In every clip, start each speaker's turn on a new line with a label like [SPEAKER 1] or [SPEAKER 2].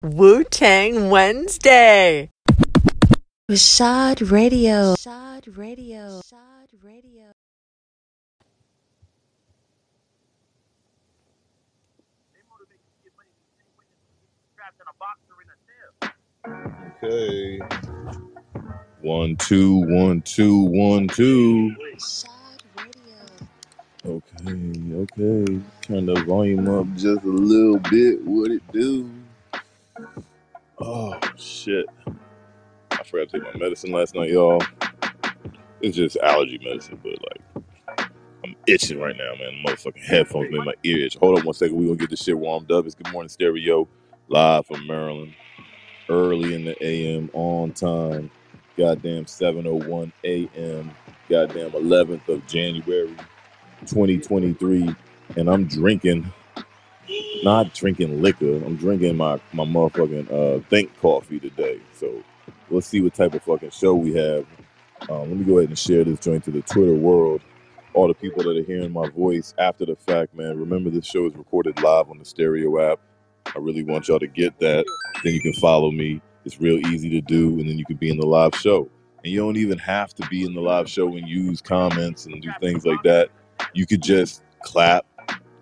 [SPEAKER 1] Wu Tang Wednesday. Rashad Radio. Rashad Radio. Rashad Radio.
[SPEAKER 2] Okay. One, two, one, two, one, two.
[SPEAKER 1] Rashad Radio.
[SPEAKER 2] Okay, okay. Turn the volume up just a little bit. What it do? Oh shit. I forgot to take my medicine last night, y'all. It's just allergy medicine, but like I'm itching right now, man. Motherfucking headphones make my ear itch. Hold on one second. We gonna get this shit warmed up. It's Good Morning Stereo, live from Maryland. Early in the AM, on time. Goddamn 7:01 AM. Goddamn 11th of January, 2023, and I'm drinking. Not drinking liquor. I'm drinking my my motherfucking uh think coffee today. So we'll see what type of fucking show we have. Um, let me go ahead and share this joint to the Twitter world. All the people that are hearing my voice after the fact, man. Remember, this show is recorded live on the stereo app. I really want y'all to get that. Then you can follow me. It's real easy to do, and then you can be in the live show. And you don't even have to be in the live show and use comments and do things like that. You could just clap,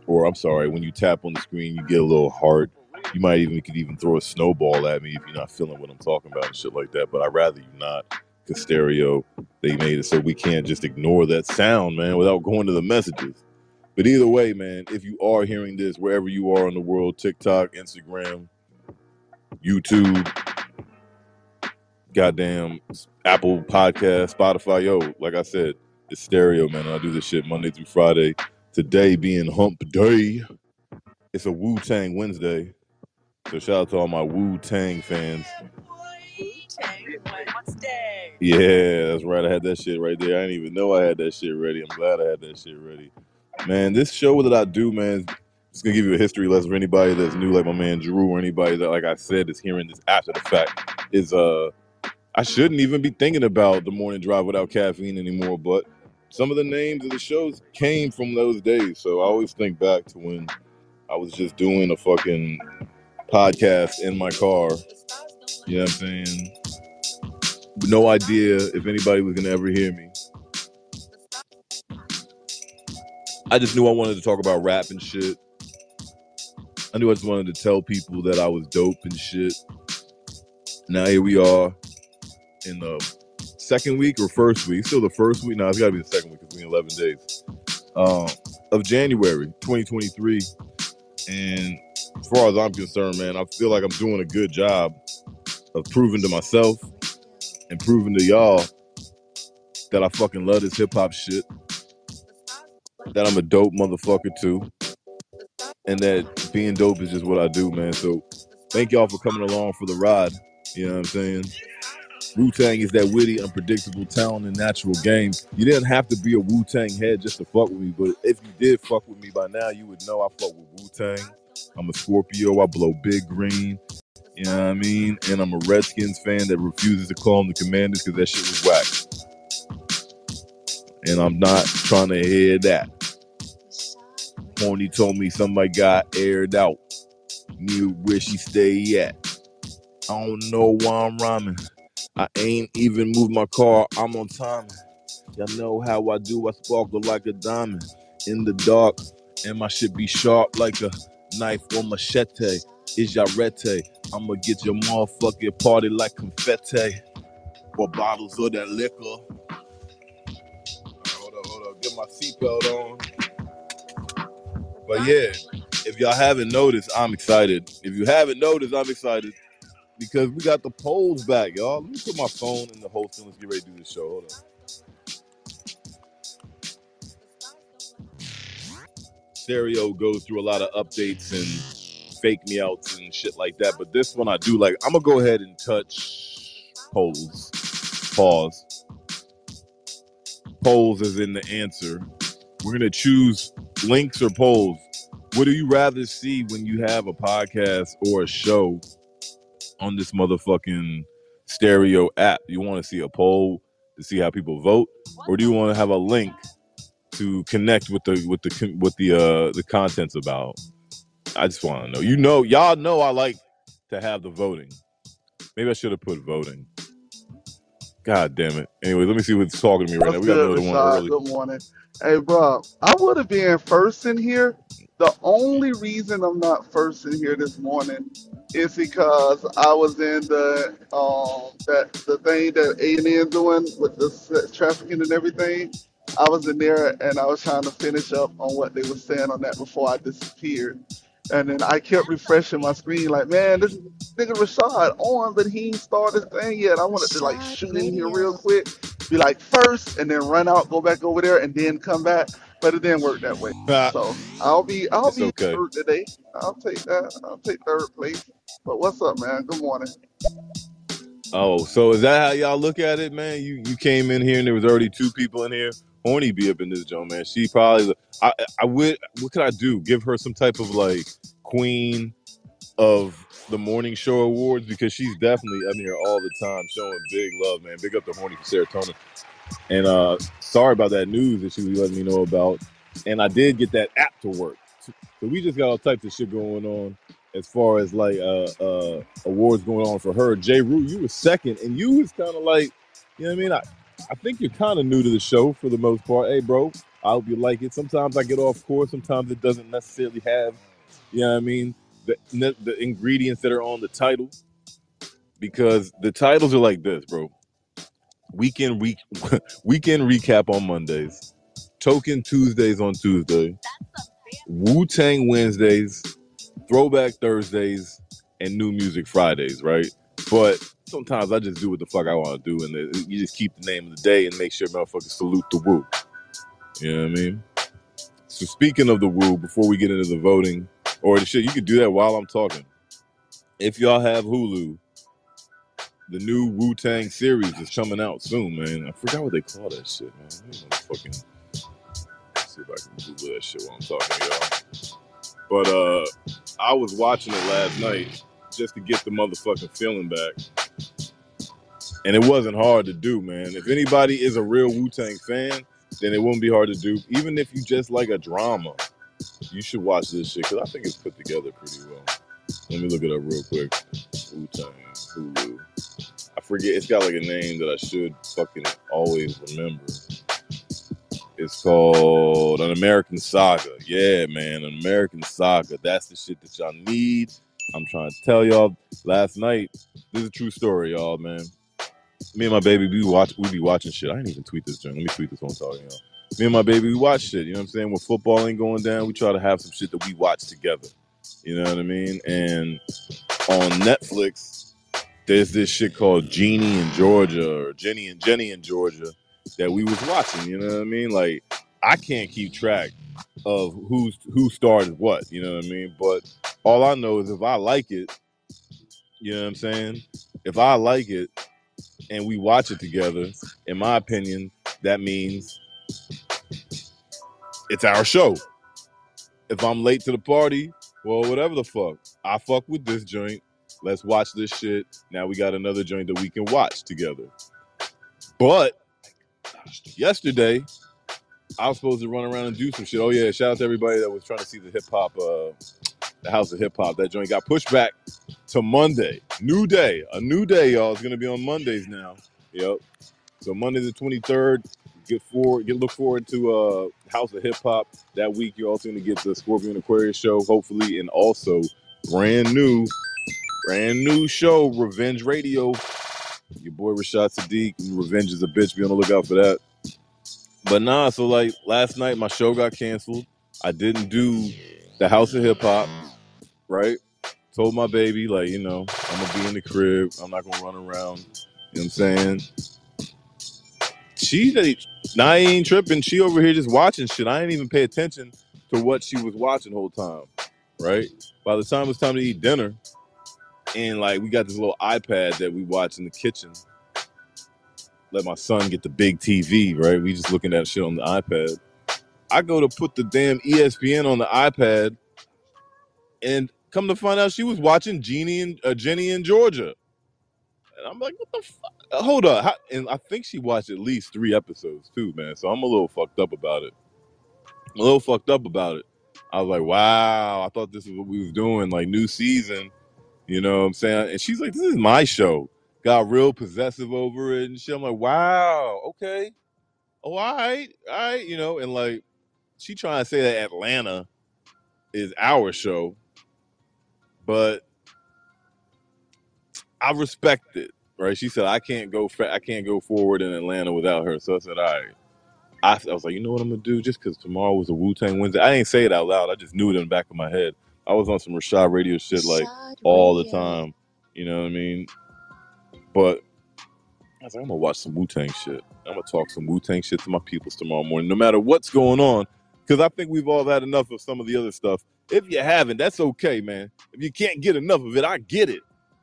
[SPEAKER 2] or I'm sorry, when you tap on the screen, you get a little heart. You might even could even throw a snowball at me if you're not feeling what I'm talking about and shit like that. But I'd rather you not, because stereo, they made it so we can't just ignore that sound, man, without going to the messages. But either way, man, if you are hearing this wherever you are in the world, TikTok, Instagram, YouTube, goddamn Apple Podcast, Spotify, yo, like I said, it's stereo, man. I do this shit Monday through Friday. Today being hump day, it's a Wu Tang Wednesday. So shout out to all my Wu Tang fans. Yeah, that's right. I had that shit right there. I didn't even know I had that shit ready. I'm glad I had that shit ready. Man, this show that I do, man, it's gonna give you a history lesson for anybody that's new, like my man Drew, or anybody that, like I said, is hearing this after the fact. Is uh, I shouldn't even be thinking about the morning drive without caffeine anymore. But some of the names of the shows came from those days, so I always think back to when I was just doing a fucking podcast in my car. You know what I'm saying? No idea if anybody was gonna ever hear me. I just knew I wanted to talk about rap and shit. I knew I just wanted to tell people that I was dope and shit. Now here we are in the second week or first week. Still the first week. No, it's gotta be the second week because we're in 11 days. Um, of January 2023. And as far as I'm concerned, man, I feel like I'm doing a good job of proving to myself and proving to y'all that I fucking love this hip hop shit. That I'm a dope motherfucker too. And that being dope is just what I do, man. So thank y'all for coming along for the ride. You know what I'm saying? Wu Tang is that witty, unpredictable talent and natural game. You didn't have to be a Wu Tang head just to fuck with me, but if you did fuck with me by now, you would know I fuck with Wu Tang. I'm a Scorpio. I blow big green. You know what I mean? And I'm a Redskins fan that refuses to call them the Commanders because that shit was whack. And I'm not trying to hear that. Pony told me somebody got aired out. Knew where she stay at. I don't know why I'm rhyming. I ain't even moved my car. I'm on time. Y'all know how I do. I sparkle like a diamond in the dark, and my shit be sharp like a knife or machete. Is yarete? I'ma get your motherfucking party like confetti or bottles of that liquor. Hold up, hold up. Get my seatbelt on. But yeah, if y'all haven't noticed, I'm excited. If you haven't noticed, I'm excited because we got the polls back, y'all. Let me put my phone in the holster and let's get ready to do this show. Hold on. Stereo goes through a lot of updates and fake me outs and shit like that. But this one I do like. I'm gonna go ahead and touch polls. Pause. Polls is in the answer. We're gonna choose links or polls. What do you rather see when you have a podcast or a show on this motherfucking stereo app? You want to see a poll to see how people vote, or do you want to have a link to connect with the with the with the uh the contents about? I just want to know. You know, y'all know I like to have the voting. Maybe I should have put voting. God damn it. Anyway, let me see what's talking to me right now. We got
[SPEAKER 3] good,
[SPEAKER 2] another one early.
[SPEAKER 3] Good morning. Hey, bro, I would have been first in here. The only reason I'm not first in here this morning is because I was in the um that the thing that A and N doing with the sex trafficking and everything. I was in there and I was trying to finish up on what they were saying on that before I disappeared. And then I kept refreshing my screen like, man, this nigga Rashad on, but he ain't started his thing yet. I wanted to like shoot in here real quick be like first and then run out, go back over there, and then come back. But it didn't work that way.
[SPEAKER 2] Ah,
[SPEAKER 3] So I'll be I'll
[SPEAKER 2] it's
[SPEAKER 3] be
[SPEAKER 2] okay.
[SPEAKER 3] third today. I'll take that. I'll take third place. But what's up, man? Good morning.
[SPEAKER 2] Oh, so is that how y'all look at it, man? You you came in here and there was already two people in here. Horny be up in this joint, man. She probably I I would what could I do? Give her some type of like queen of the morning show awards because she's definitely up here all the time showing big love, man. Big up to Horny for serotonin. And uh sorry about that news that she was letting me know about. And I did get that app to work. So we just got all types of shit going on as far as like uh uh awards going on for her. J. Rue, you were second and you was kind of like, you know what I mean? I, I think you're kind of new to the show for the most part. Hey bro, I hope you like it. Sometimes I get off course, sometimes it doesn't necessarily have, you know what I mean, the the ingredients that are on the title. Because the titles are like this, bro. Weekend week weekend recap on Mondays, Token Tuesdays on Tuesday, Wu Tang Wednesdays, Throwback Thursdays, and New Music Fridays, right? But sometimes I just do what the fuck I want to do, and you just keep the name of the day and make sure motherfuckers salute the Wu. You know what I mean? So speaking of the Wu, before we get into the voting or the shit, you could do that while I'm talking. If y'all have Hulu, the new Wu Tang series is coming out soon, man. I forgot what they call that shit, man. Fucking see if I can Google that shit while I'm talking to y'all. But uh, I was watching it last night just to get the motherfucking feeling back, and it wasn't hard to do, man. If anybody is a real Wu Tang fan, then it won't be hard to do. Even if you just like a drama, you should watch this shit because I think it's put together pretty well. Let me look it up real quick. Wu Tang Hulu. I forget. It's got like a name that I should fucking always remember. It's called An American Saga. Yeah, man, An American Saga. That's the shit that y'all need. I'm trying to tell y'all. Last night, this is a true story, y'all, man. Me and my baby, we watch, we be watching shit. I didn't even tweet this, joint. Let me tweet this one talking, y'all. Me and my baby, we watch shit. You know what I'm saying? When football ain't going down, we try to have some shit that we watch together. You know what I mean? And on Netflix, there's this shit called Genie in Georgia or Ginny and Ginny in Georgia that we was watching. You know what I mean? Like I can't keep track of who's who started what. You know what I mean? But all I know is if I like it, you know what I'm saying? If I like it and we watch it together, in my opinion, that means it's our show. If I'm late to the party, well, whatever the fuck, I fuck with this joint. Let's watch this shit. Now we got another joint that we can watch together. But yesterday, I was supposed to run around and do some shit. Oh yeah, shout out to everybody that was trying to see the hip hop, uh, the House of Hip Hop. That joint got pushed back to Monday. New day, a new day, y'all. It's gonna be on Mondays now. Yep. So Monday the twenty third. Get forward. Get look forward to uh House of Hip Hop that week. You're also gonna get the Scorpio Aquarius show, hopefully, and also brand new, brand new show, Revenge Radio. Your boy Rashad Sadiq. Revenge is a bitch. Be on the lookout for that. But nah, so like last night my show got canceled. I didn't do the House of Hip Hop, right? Told my baby, like, you know, I'm gonna be in the crib. I'm not gonna run around. You know what I'm saying? She they- now I ain't tripping. She over here just watching shit. I didn't even pay attention to what she was watching the whole time. Right? By the time it was time to eat dinner, and like we got this little iPad that we watch in the kitchen. Let my son get the big TV, right? We just looking at shit on the iPad. I go to put the damn ESPN on the iPad, and come to find out she was watching Jeannie and uh, Ginny in Georgia. And I'm like, what the fuck? Uh, Hold up. How, and I think she watched at least three episodes too, man. So I'm a little fucked up about it. I'm a little fucked up about it. I was like, wow, I thought this is what we was doing, like new season. You know what I'm saying? And she's like, "This is my show." Got real possessive over it and shit. I'm like, "Wow, okay, oh, all right, all right," you know. And like, she trying to say that Atlanta is our show, but I respect it, right? She said I can't go, fa- I can't go forward in Atlanta without her. So I said, all right. I, I was like, you know what I'm gonna do? Just because tomorrow was a Wu Tang Wednesday, I didn't say it out loud. I just knew it in the back of my head. I was on some Rashad radio shit like
[SPEAKER 1] Rashad
[SPEAKER 2] all the
[SPEAKER 1] Radio.
[SPEAKER 2] time. You know what I mean? But I was like, I'm gonna watch some Wu Tang shit. I'm gonna talk some Wu Tang shit to my peoples tomorrow morning, no matter what's going on. Because I think we've all had enough of some of the other stuff. If you haven't, that's okay, man. If you can't get enough of it, I get it.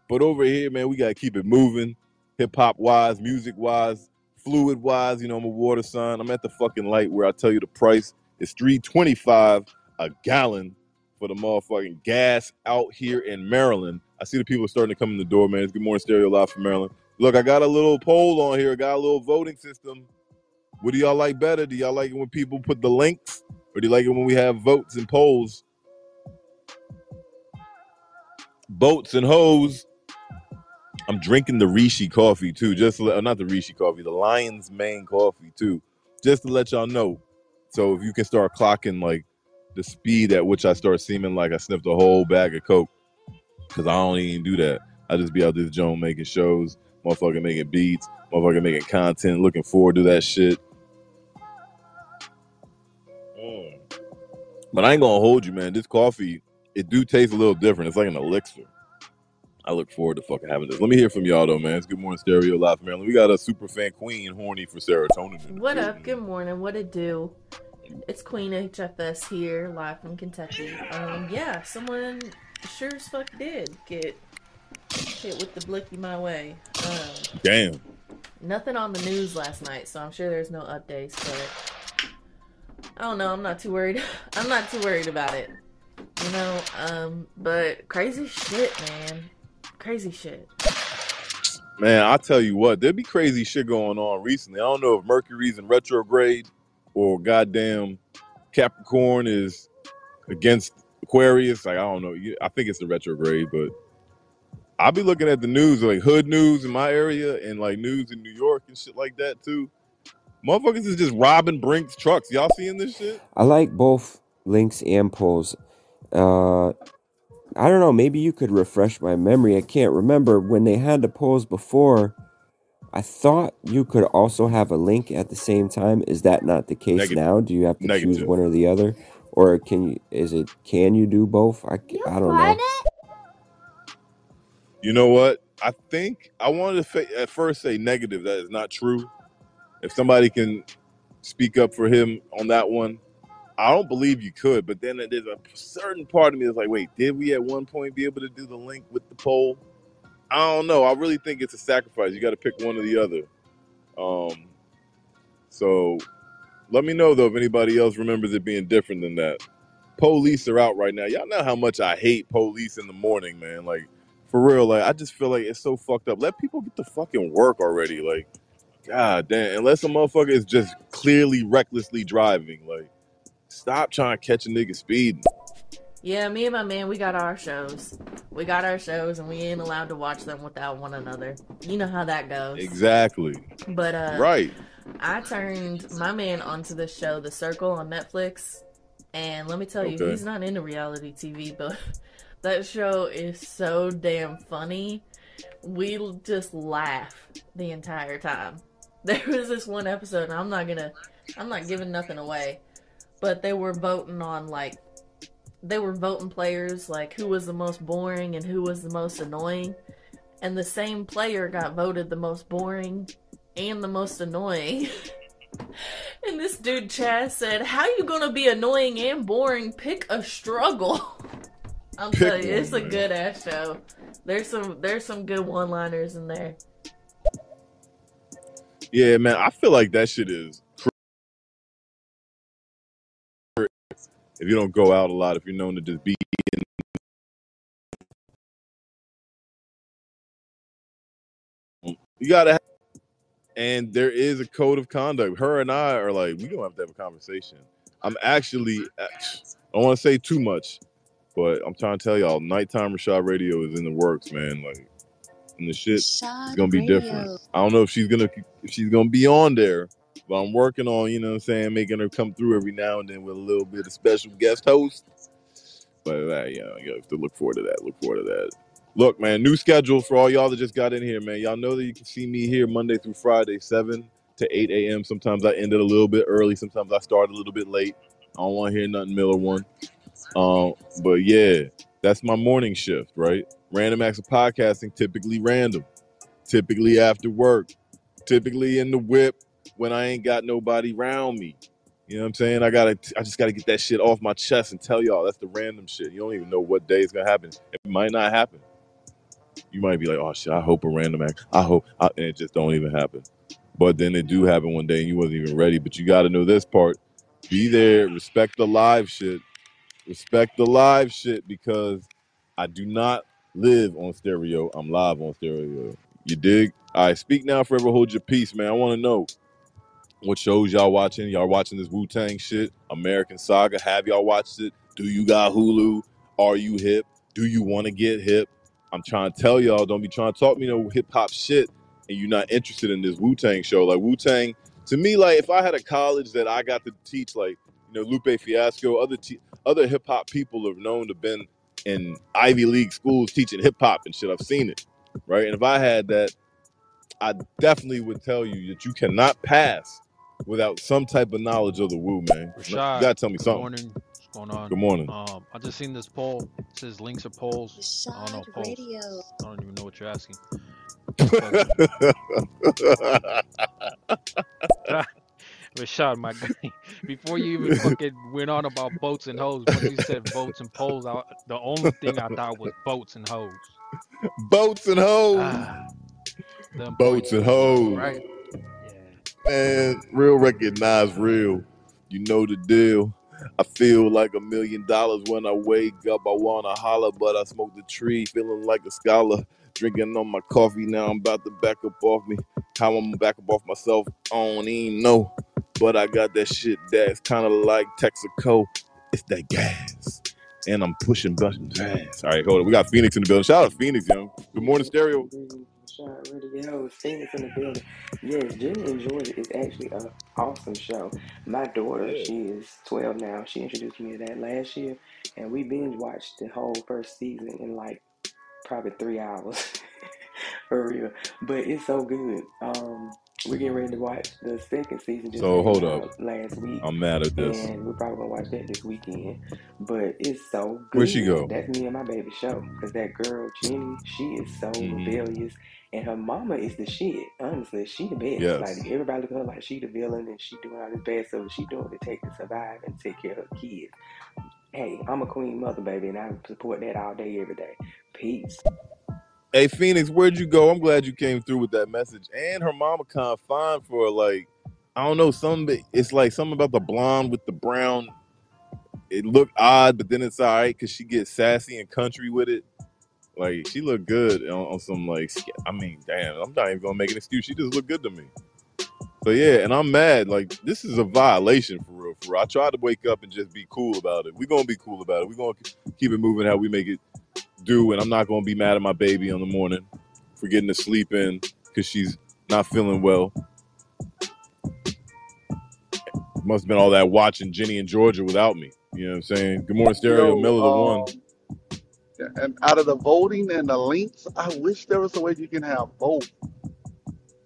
[SPEAKER 2] But over here, man, we gotta keep it moving, hip hop wise, music wise, fluid wise. You know, I'm a water sign. I'm at the fucking light where I tell you the price is three twenty five a gallon for the motherfucking gas out here in Maryland. I see the people starting to come in the door, man. It's Good Morning Stereo Live from Maryland. Look, I got a little poll on here. I got a little voting system. What do y'all like better? Do y'all like it when people put the links, or do you like it when we have votes and polls? Boats and hoes. I'm drinking the Rishi coffee too, just to let, not the Rishi coffee, the Lion's Mane coffee too, just to let y'all know. So if you can start clocking like the speed at which I start seeming like I sniffed a whole bag of coke, because I don't even do that. I just be out this joint making shows, motherfucking making beats, motherfucking making content, looking forward to that shit. Mm. But I ain't gonna hold you, man. This coffee, it do taste a little different. It's like an elixir. I look forward to fucking having this. Let me hear from y'all though, man. It's Good Morning Stereo Live from Maryland. We got a super fan queen horny for serotonin.
[SPEAKER 4] What up? Good morning. What it do? It's Queen HFS here, live from Kentucky. Um, yeah, someone sure as fuck did get hit with the blicky my way. Um,
[SPEAKER 2] Damn.
[SPEAKER 4] nothing on the news last night, so I'm sure there's no updates. But I don't know. I'm not too worried. I'm not too worried about it. You know. Um, but crazy shit, man. Crazy shit.
[SPEAKER 2] Man, I tell you what, there be crazy shit going on recently. I don't know if Mercury's in retrograde or goddamn Capricorn is against Aquarius. Like I don't know. I think it's the retrograde, but I'll be looking at the news, like hood news in my area and like news in New York and shit like that too. Motherfuckers is just robbing Brinks trucks. Y'all seeing this shit?
[SPEAKER 5] I like both links and polls. Uh, I don't know. Maybe you could refresh my memory. I can't remember when they had the polls before. I thought you could also have a link at the same time. Is that not the case
[SPEAKER 2] Negative.
[SPEAKER 5] now? Do you have to choose one or the other, or can you? Is it can you do both? I, ca- I don't know.
[SPEAKER 2] You know what? I think I wanted to fa- at first say negative. That is not true. If somebody can speak up for him on that one, I don't believe you could. But then there's a certain part of me that's like, wait, did we at one point be able to do the link with the poll? I don't know. I really think it's a sacrifice. You got to pick one or the other. Um, so let me know though if anybody else remembers it being different than that. Police are out right now. Y'all know how much I hate police in the morning, man. Like for real, like I just feel like it's so fucked up. Let people get to fucking work already. Like, god damn. Unless a motherfucker is just clearly recklessly driving, like, stop trying to catch a nigga speeding.
[SPEAKER 4] Yeah, me and my man, we got our shows. We got our shows, and we ain't allowed to watch them without one another. You know how that goes.
[SPEAKER 2] Exactly.
[SPEAKER 4] But uh,
[SPEAKER 2] Right.
[SPEAKER 4] I turned my man onto the show The Circle on Netflix, and let me tell you,
[SPEAKER 2] Okay.
[SPEAKER 4] he's not into reality TV, but that show is so damn funny. We just laugh the entire time. There was this one episode, and I'm not gonna, I'm not giving nothing away, but they were voting on like, they were voting players like who was the most boring and who was the most annoying, and the same player got voted the most boring and the most annoying. and this dude Chaz said, "How you gonna be annoying and boring? Pick a struggle." I'm
[SPEAKER 2] Pick
[SPEAKER 4] telling you, it's a good ass show. There's some there's some good one liners in there.
[SPEAKER 2] Yeah, man. I feel like that shit is. If you don't go out a lot, if you're known to just be in, you gotta. Have, and there is a code of conduct. Her and I are like, we don't have to have a conversation. I'm actually, uh, I don't want to say too much, But I'm trying to tell y'all, nighttime Rashad Radio is in the works, man. Like, and the shit is gonna be different. I don't know if she's gonna if she's gonna be on there, but I'm working on, you know what I'm saying, making her come through every now and then with a little bit of special guest host. But uh, yeah, you have to look forward to that. Look forward to that. Look, man, new schedule for all y'all that just got in here, man. Y'all know that you can see me here Monday through Friday, 7 to 8 a.m. Sometimes I end it a little bit early. Sometimes I start a little bit late. I don't want to hear nothing Miller one. Um, but yeah, that's my morning shift, right? Random acts of podcasting, typically random, typically after work, typically in the whip when I ain't got nobody around me. You know what I'm saying? I gotta, I just gotta get that shit off my chest and tell y'all that's the random shit. You don't even know what day it's gonna happen. It might not happen. You might be like, oh shit, I hope a random act. I hope, I, and it just don't even happen. But then it do happen one day and you wasn't even ready. But you got to know this part: be there, respect the live shit, respect the live shit because I do not live on stereo. I'm live on stereo. You dig? All right, speak now, forever hold your peace, man. I want to know what shows y'all watching. Y'all watching this Wu Tang shit, American Saga. Have y'all watched it? Do you got Hulu? Are you hip? Do you want to get hip? I'm trying to tell y'all, don't be trying to talk me no hip hop shit and you're not interested in this Wu Tang show. Like Wu Tang, to me, like if I had a college that I got to teach, like you know, Lupe Fiasco, other te- other hip hop people have known to been in Ivy League schools teaching hip hop and shit. I've seen it, right? And if I had that, I definitely would tell you that you cannot pass without some type of knowledge of the Wu, man. You gotta tell me something.
[SPEAKER 6] good
[SPEAKER 2] something.
[SPEAKER 6] morning. What's going on?
[SPEAKER 2] Good morning.
[SPEAKER 6] Um, I just seen this poll. It says links or polls. I don't know polls.
[SPEAKER 1] Radio.
[SPEAKER 6] I don't even know what you're asking. Question. Rashad, my guy, before you even fucking went on about boats and hoes, when you said boats and poles, I, the only thing I thought was boats and hoes.
[SPEAKER 2] Boats and hoes.
[SPEAKER 6] Ah,
[SPEAKER 2] Boats and hoes.
[SPEAKER 6] right?
[SPEAKER 2] Man, real recognize real. You know the deal. I feel like a million dollars when I wake up. I wanna holler, but I smoke the tree, feeling like a scholar. Drinking on my coffee now. I'm about to back up off me. How I'm back up off myself, I don't even know. But I got that shit that's kind of like Texaco. It's that gas. And I'm pushing buttons. All right, hold on. We got Phoenix in the building. Shout out to Phoenix, young. Good morning, Stereo.
[SPEAKER 7] Shot Radio, Phoenix in the building. Yes, Ginny and Georgia is actually a awesome show. My daughter,
[SPEAKER 2] Yeah.
[SPEAKER 7] she is 12 now. She introduced me to that last year, and we binge watched the whole first season in like probably three hours. For real. But it's so good. Um, we're getting ready to watch the second season just
[SPEAKER 2] So hold up.
[SPEAKER 7] last week.
[SPEAKER 2] I'm mad at this.
[SPEAKER 7] And we're probably gonna watch that this weekend. But it's so good.
[SPEAKER 2] Where'd she go?
[SPEAKER 7] That's me and my baby show. Because that girl, Ginny, she is so
[SPEAKER 2] Mhm.
[SPEAKER 7] rebellious. And her mama is the shit. Honestly, she the best.
[SPEAKER 2] Yes.
[SPEAKER 7] Like everybody look at her like she the villain and she doing all this bad stuff. She doing to take to survive and take care of her kids. Hey, I'm a queen mother, baby, and I support that all day, every day. Peace.
[SPEAKER 2] Hey Phoenix, where'd you go? I'm glad you came through with that message. And her mama kind of fine for like, I don't know, some it's like something about the blonde with the brown. It looked odd, but then it's all right because she gets sassy and country with it. Like she looked good on, on some like, I mean, damn, I'm not even gonna make an excuse. She just looked good to me. So yeah, and I'm mad. Like this is a violation for real. For real. I tried to wake up and just be cool about it. We're gonna be cool about it. We're gonna keep it moving how we make it do, and I'm not gonna be mad at my baby in the morning for getting to sleep in because she's not feeling well. Must have been all that watching Ginny and Georgia without me. You know what I'm saying? Good morning, Stereo.
[SPEAKER 3] Yo,
[SPEAKER 2] Miller the one.
[SPEAKER 3] um, and out of the voting and the links, I wish there was a way you can have both.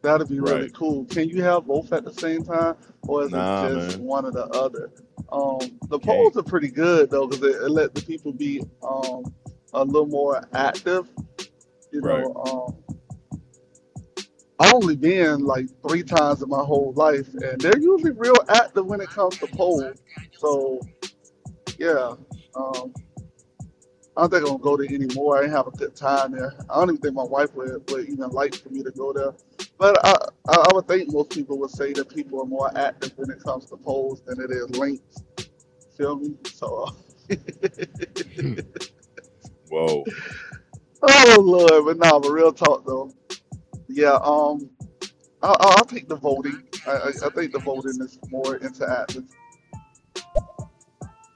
[SPEAKER 3] That'd be really
[SPEAKER 2] Right.
[SPEAKER 3] cool. Can you have both at the same time, or is
[SPEAKER 2] Nah,
[SPEAKER 3] it just
[SPEAKER 2] man.
[SPEAKER 3] one or the other? Um, the polls are pretty good though, because it, it let the people be um, a little more active. You
[SPEAKER 2] Right.
[SPEAKER 3] know, um, I only been like three times in my whole life, and they're usually real active when it comes to polls. So yeah, um, I don't think I'm gonna go there anymore. I didn't have a good time there. I don't even think my wife would, would even like for me to go there. But I, I, I would think most people would say that people are more active when it comes to polls than it is links. Feel me? So,
[SPEAKER 2] Whoa.
[SPEAKER 3] oh Lord, but nah, but real talk though. Yeah, um, I, I- I'll take the voting. I, I, I think the voting is more interactive.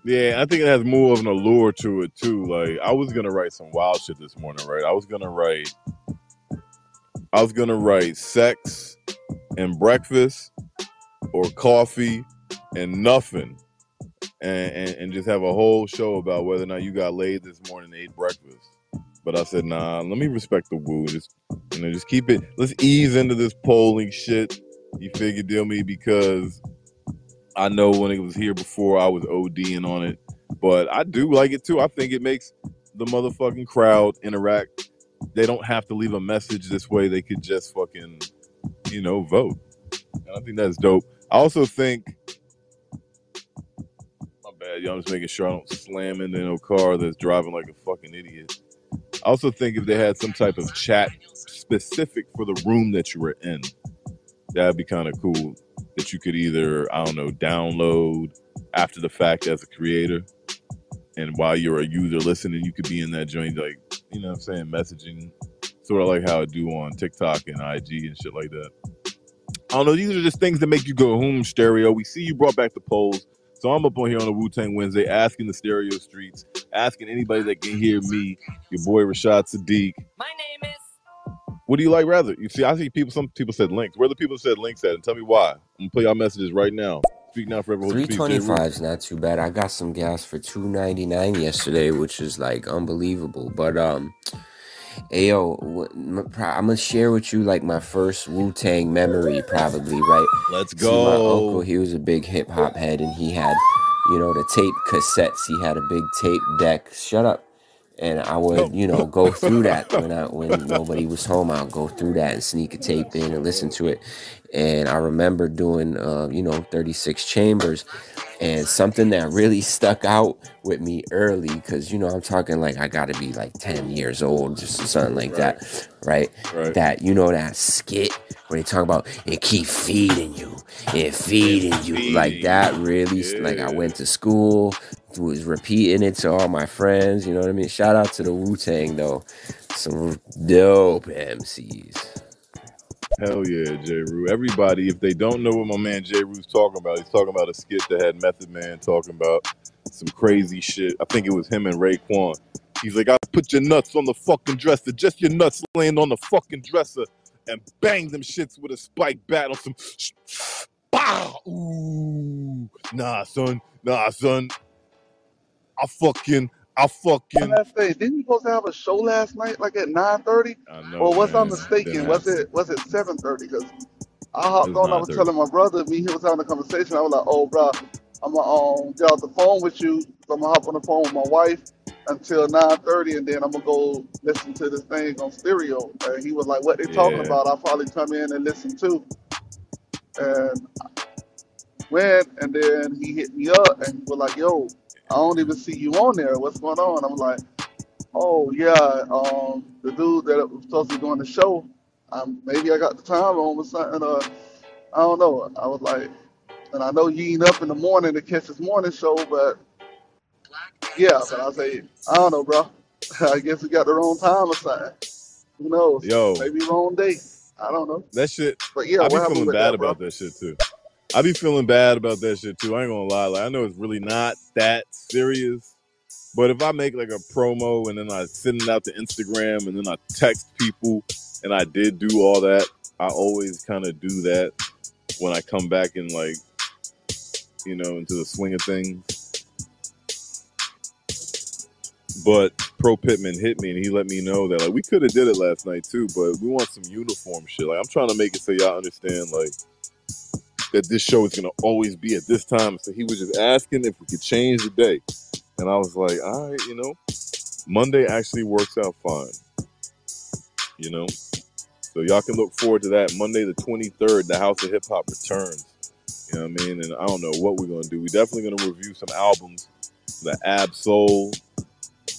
[SPEAKER 2] Yeah, I think it has more of an allure to it too. Like I was gonna write some wild shit this morning, right? I was gonna write I was gonna write sex and breakfast or coffee and nothing. And, and, and just have a whole show about whether or not you got laid this morning and ate breakfast. But I said, nah, let me respect the Wu. Just you know, just keep it let's ease into this polling shit. You figure deal me because I know when it was here before I was ODing on it. But I do like it too. I think it makes the motherfucking crowd interact. They don't have to leave a message this way. They could just fucking, you know, vote. And I think that's dope. I also think bad, y'all. I'm just making sure I don't slam into no car that's driving like a fucking idiot. I also think if they had some type of chat specific for the room that you were in, that'd be kind of cool. That you could either, I don't know, download after the fact as a creator, and while you're a user listening, you could be in that joint, like, you know what I'm saying, messaging, sort of like how I do on TikTok and IG and shit like that. I don't know. These are just things that make you go, hmm, stereo. We see you brought back the polls. So I'm up on here on a Wu Tang Wednesday asking the stereo streets, asking anybody that can hear me, your boy Rashad Sadiq.
[SPEAKER 1] My name is.
[SPEAKER 2] What do you like rather? You see, I see people, some people said links. Where the people said links at? And tell me why. I'm going to play y'all messages right now. Speak now, forever hold your peace. J. Rule.
[SPEAKER 5] 325 is not too bad. I got some gas for 299 yesterday, which is like unbelievable. But um Ayo, what, m- I'm gonna share with you like my first Wu Tang memory, probably, right?
[SPEAKER 2] Let's go.
[SPEAKER 5] See, my uncle, he was a big hip hop head, and he had, you know, the tape cassettes. He had a big tape deck. Shut up. And I would, you know, go through that when I when nobody was home. I'd go through that and sneak a tape in and listen to it. And I remember doing, uh, you know, 36 chambers, and something that really stuck out with me early, because you know I'm talking like I got to be like 10 years old, just something like
[SPEAKER 2] Right,
[SPEAKER 5] that, right?
[SPEAKER 2] right.
[SPEAKER 5] That you know that skit where they talk about it keep feeding you, it feeding you, like that. Really, s- like I went to school, was repeating it to all my friends. You know what I mean? Shout out to the Wu Tang though, some dope MCs.
[SPEAKER 2] Hell yeah, J. Rue. Everybody, if they don't know what my man J. Rue's talking about, he's talking about a skit that had Method Man talking about some crazy shit. I think it was him and Raekwon. He's like, I put your nuts on the fucking dresser, just your nuts laying on the fucking dresser, and bang them shits with a spike bat on some. Bah! Ooh. Nah, son. Nah, son. I fucking. I fucking.
[SPEAKER 3] Last day, didn't you supposed to have a show last night, like at nine thirty?
[SPEAKER 2] I know,
[SPEAKER 3] Or was I mistaken?
[SPEAKER 2] Didn't
[SPEAKER 3] Was it was it seven thirty? Because I
[SPEAKER 2] It
[SPEAKER 3] hopped on. I was telling my brother, me he was having a conversation. I was like, "Oh, bro, I'm gonna um, get off the phone with you. So I'm gonna hop on the phone with my wife until nine thirty, and then I'm gonna go listen to this thing on stereo." And he was like, "What they talking
[SPEAKER 2] Yeah.
[SPEAKER 3] about? I'll probably come in and listen too." And went, and then he hit me up and was like, "Yo, I don't even see you on there. What's going on?" I'm like, "Oh yeah, um, the dude that was supposed to be doing the show. Um, maybe I got the time wrong or something. Or I don't know." I was like, and I know you ain't up in the morning to catch this morning show, but yeah. But I say, I don't know, bro. I guess we got the wrong time or something. Who knows?
[SPEAKER 2] Yo,
[SPEAKER 3] Maybe wrong day. I don't know.
[SPEAKER 2] that shit.
[SPEAKER 3] But yeah,
[SPEAKER 2] I be feeling bad
[SPEAKER 3] that,
[SPEAKER 2] about that shit too. I be feeling bad about that shit too. I ain't gonna lie. Like I know it's really not that serious, but if I make like a promo and then I send it out to Instagram and then I text people and I did do all that, I always kind of do that when I come back and like, you know, into the swing of things. But Pro Pittman hit me and he let me know that like we could have did it last night too, but we want some uniform shit. Like I'm trying to make it so y'all understand like that this show is gonna always be at this time. So he was just asking if we could change the day. And I was like, all right, you know, Monday actually works out fine. You know? So y'all can look forward to that. Monday the 23rd, the House of Hip Hop returns. You know what I mean? And I don't know what we're gonna do. We're definitely gonna review some albums. The Ab Soul,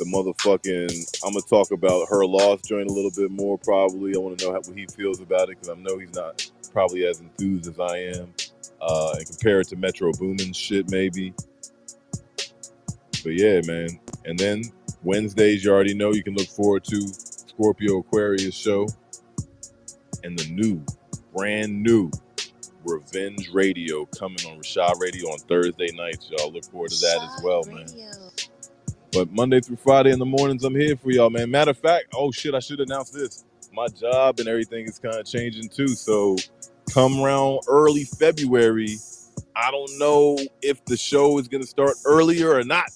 [SPEAKER 2] the motherfucking I'm gonna talk about her loss joint a little bit more probably. I wanna know how, what he feels about it because I know he's not probably as enthused as I am. Uh and compare it to Metro Boomin shit maybe. But yeah, man. And then Wednesdays, you already know you can look forward to Scorpio Aquarius show and the new, brand new Revenge Radio coming on Rashad Radio on Thursday nights. Y'all look forward to that as well, man. But Monday through Friday in the mornings, I'm here for y'all, man. Matter of fact, oh shit, I should announce this. My job and everything is kind of changing too. So come around early February, I don't know if the show is gonna start earlier or not.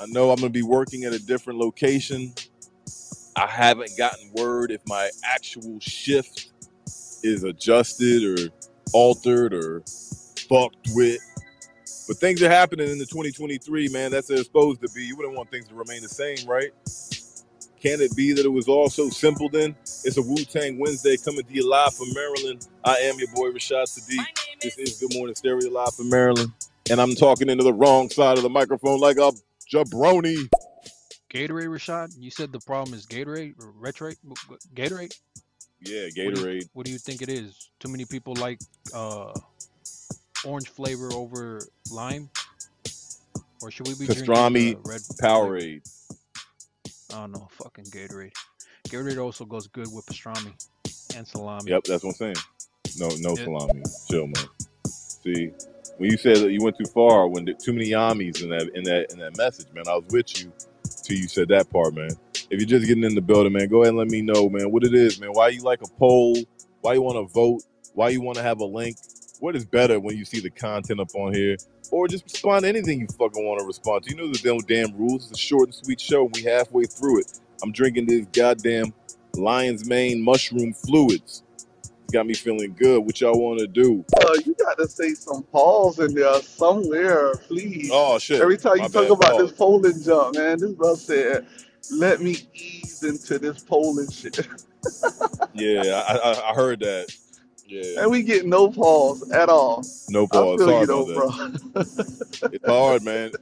[SPEAKER 2] I know I'm gonna be working at a different location. I haven't gotten word if my actual shift is adjusted or altered or fucked with. But things are happening in the 2023, man. That's what it's supposed to be. You wouldn't want things to remain the same, right? Can it be that it was all so simple then? It's a Wu Tang Wednesday coming to you live from Maryland. I am your boy Rashad Sadiq. This is Good Morning Stereo live from Maryland. And I'm talking into the wrong side of the microphone like a jabroni.
[SPEAKER 6] Gatorade, Rashad. You said the problem is Gatorade or Retrate? Gatorade.
[SPEAKER 2] Yeah,
[SPEAKER 6] What do you,
[SPEAKER 2] Gatorade.
[SPEAKER 6] what do you think it is? Too many people like uh, orange flavor over lime, or should we be drinking
[SPEAKER 2] Pastrami,
[SPEAKER 6] uh, red?
[SPEAKER 2] Powerade.
[SPEAKER 6] I don't know. Fucking Gatorade. Gatorade also goes good with pastrami and salami.
[SPEAKER 2] Yep, that's what I'm saying. No, no salami. Chill, man. See, when you said that you went too far, when there too many yummies in that in that in that message, man, I was with you till you said that part, man. If you're just getting in the building, man, go ahead and let me know, man, what it is, man. Why you like a poll? Why you want to vote? Why you want to have a link? What is better when you see the content up on here? Or just respond to anything you fucking want to respond to. You know the damn, damn rules. It's a short and sweet show. We halfway through it. I'm drinking this goddamn lion's mane mushroom fluids. It's got me feeling good. What y'all want to do?
[SPEAKER 3] Uh, you got to say some pause in there somewhere, please.
[SPEAKER 2] Oh shit.
[SPEAKER 3] Every time you
[SPEAKER 2] My
[SPEAKER 3] talk about this
[SPEAKER 2] Pause.
[SPEAKER 3] polling jump, man, this brother said, "Let me ease into this polling shit,"
[SPEAKER 2] Yeah, I, I I heard that. Yeah,
[SPEAKER 3] and we get no pause at all.
[SPEAKER 2] no
[SPEAKER 3] I
[SPEAKER 2] pause.
[SPEAKER 3] feel
[SPEAKER 2] Sorry
[SPEAKER 3] you though, bro.
[SPEAKER 2] It's hard, man.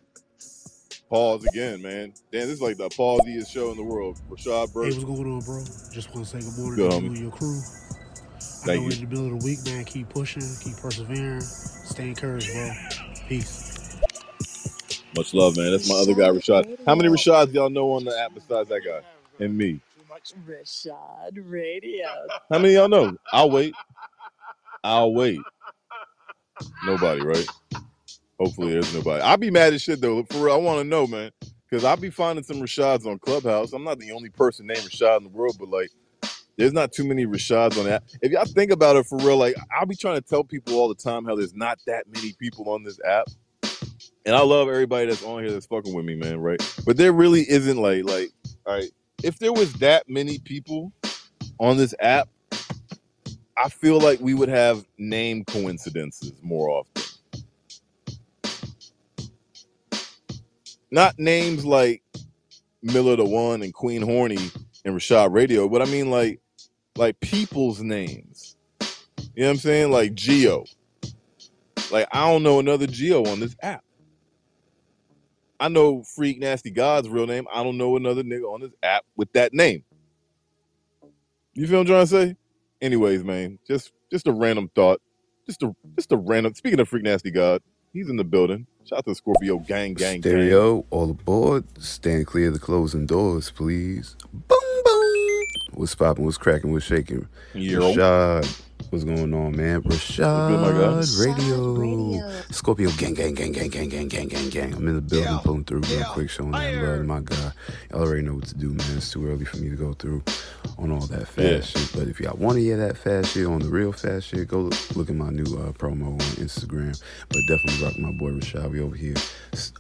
[SPEAKER 2] Pause again, man. Damn, this is like the pausiest show in the world. Rashad
[SPEAKER 8] Hey,
[SPEAKER 2] Burke.
[SPEAKER 8] what's going on, bro? Just want to say good morning
[SPEAKER 2] Good,
[SPEAKER 8] to you and your crew. I
[SPEAKER 2] Thank
[SPEAKER 8] know
[SPEAKER 2] you.
[SPEAKER 8] in the middle of the week, man. Keep pushing, keep persevering, stay encouraged, bro. Peace.
[SPEAKER 2] Much love, man. That's my other guy, Rashad. How many Rashads y'all know on the app besides that guy and me?
[SPEAKER 1] Rashad Radio.
[SPEAKER 2] How many y'all know? I'll wait. I'll wait. Nobody, right? Hopefully, there's nobody. I'll be mad as shit though. For real, I want to know, man, because I'll be finding some Rashads on Clubhouse. I'm not the only person named Rashad in the world, but like, there's not too many Rashads on that. If y'all think about it for real, like, I'll be trying to tell people all the time how there's not that many people on this app. And I love everybody that's on here that's fucking with me, man, right? But there really isn't like, like, all right, if there was that many people on this app, I feel like we would have name coincidences more often. Not names like Miller the One and Queen Horny and Rashad Radio, but I mean like like people's names. You know what I'm saying? Like Geo. Like I don't know another Geo on this app. I know Freak Nasty God's real name. I don't know another nigga on this app with that name. You feel what I'm trying to say? Anyways, man, just just a random thought. Just a just a random. Speaking of Freak Nasty God, he's in the building. Shout out to Scorpio gang gang gang.
[SPEAKER 9] Stereo, all aboard. Stand clear of the closing doors, please. Boom, boom. What's popping? What's cracking? What's shaking?
[SPEAKER 2] Yo.
[SPEAKER 9] Rashad, what's going on, man?
[SPEAKER 2] What's good?
[SPEAKER 9] Rashad Radio.
[SPEAKER 1] Radio.
[SPEAKER 9] Scorpio gang, gang, gang, gang, gang, gang, gang, gang, gang. I'm in the building, pulling through real quick, showing that love my guy. Y'all already know what to do, man. It's too early for me to go through on all that fast
[SPEAKER 2] Yeah.
[SPEAKER 9] shit. But if y'all want to hear that fast shit on the real fast shit, go look, look at my new uh, promo on Instagram. But definitely rock my boy Rashad. We over here.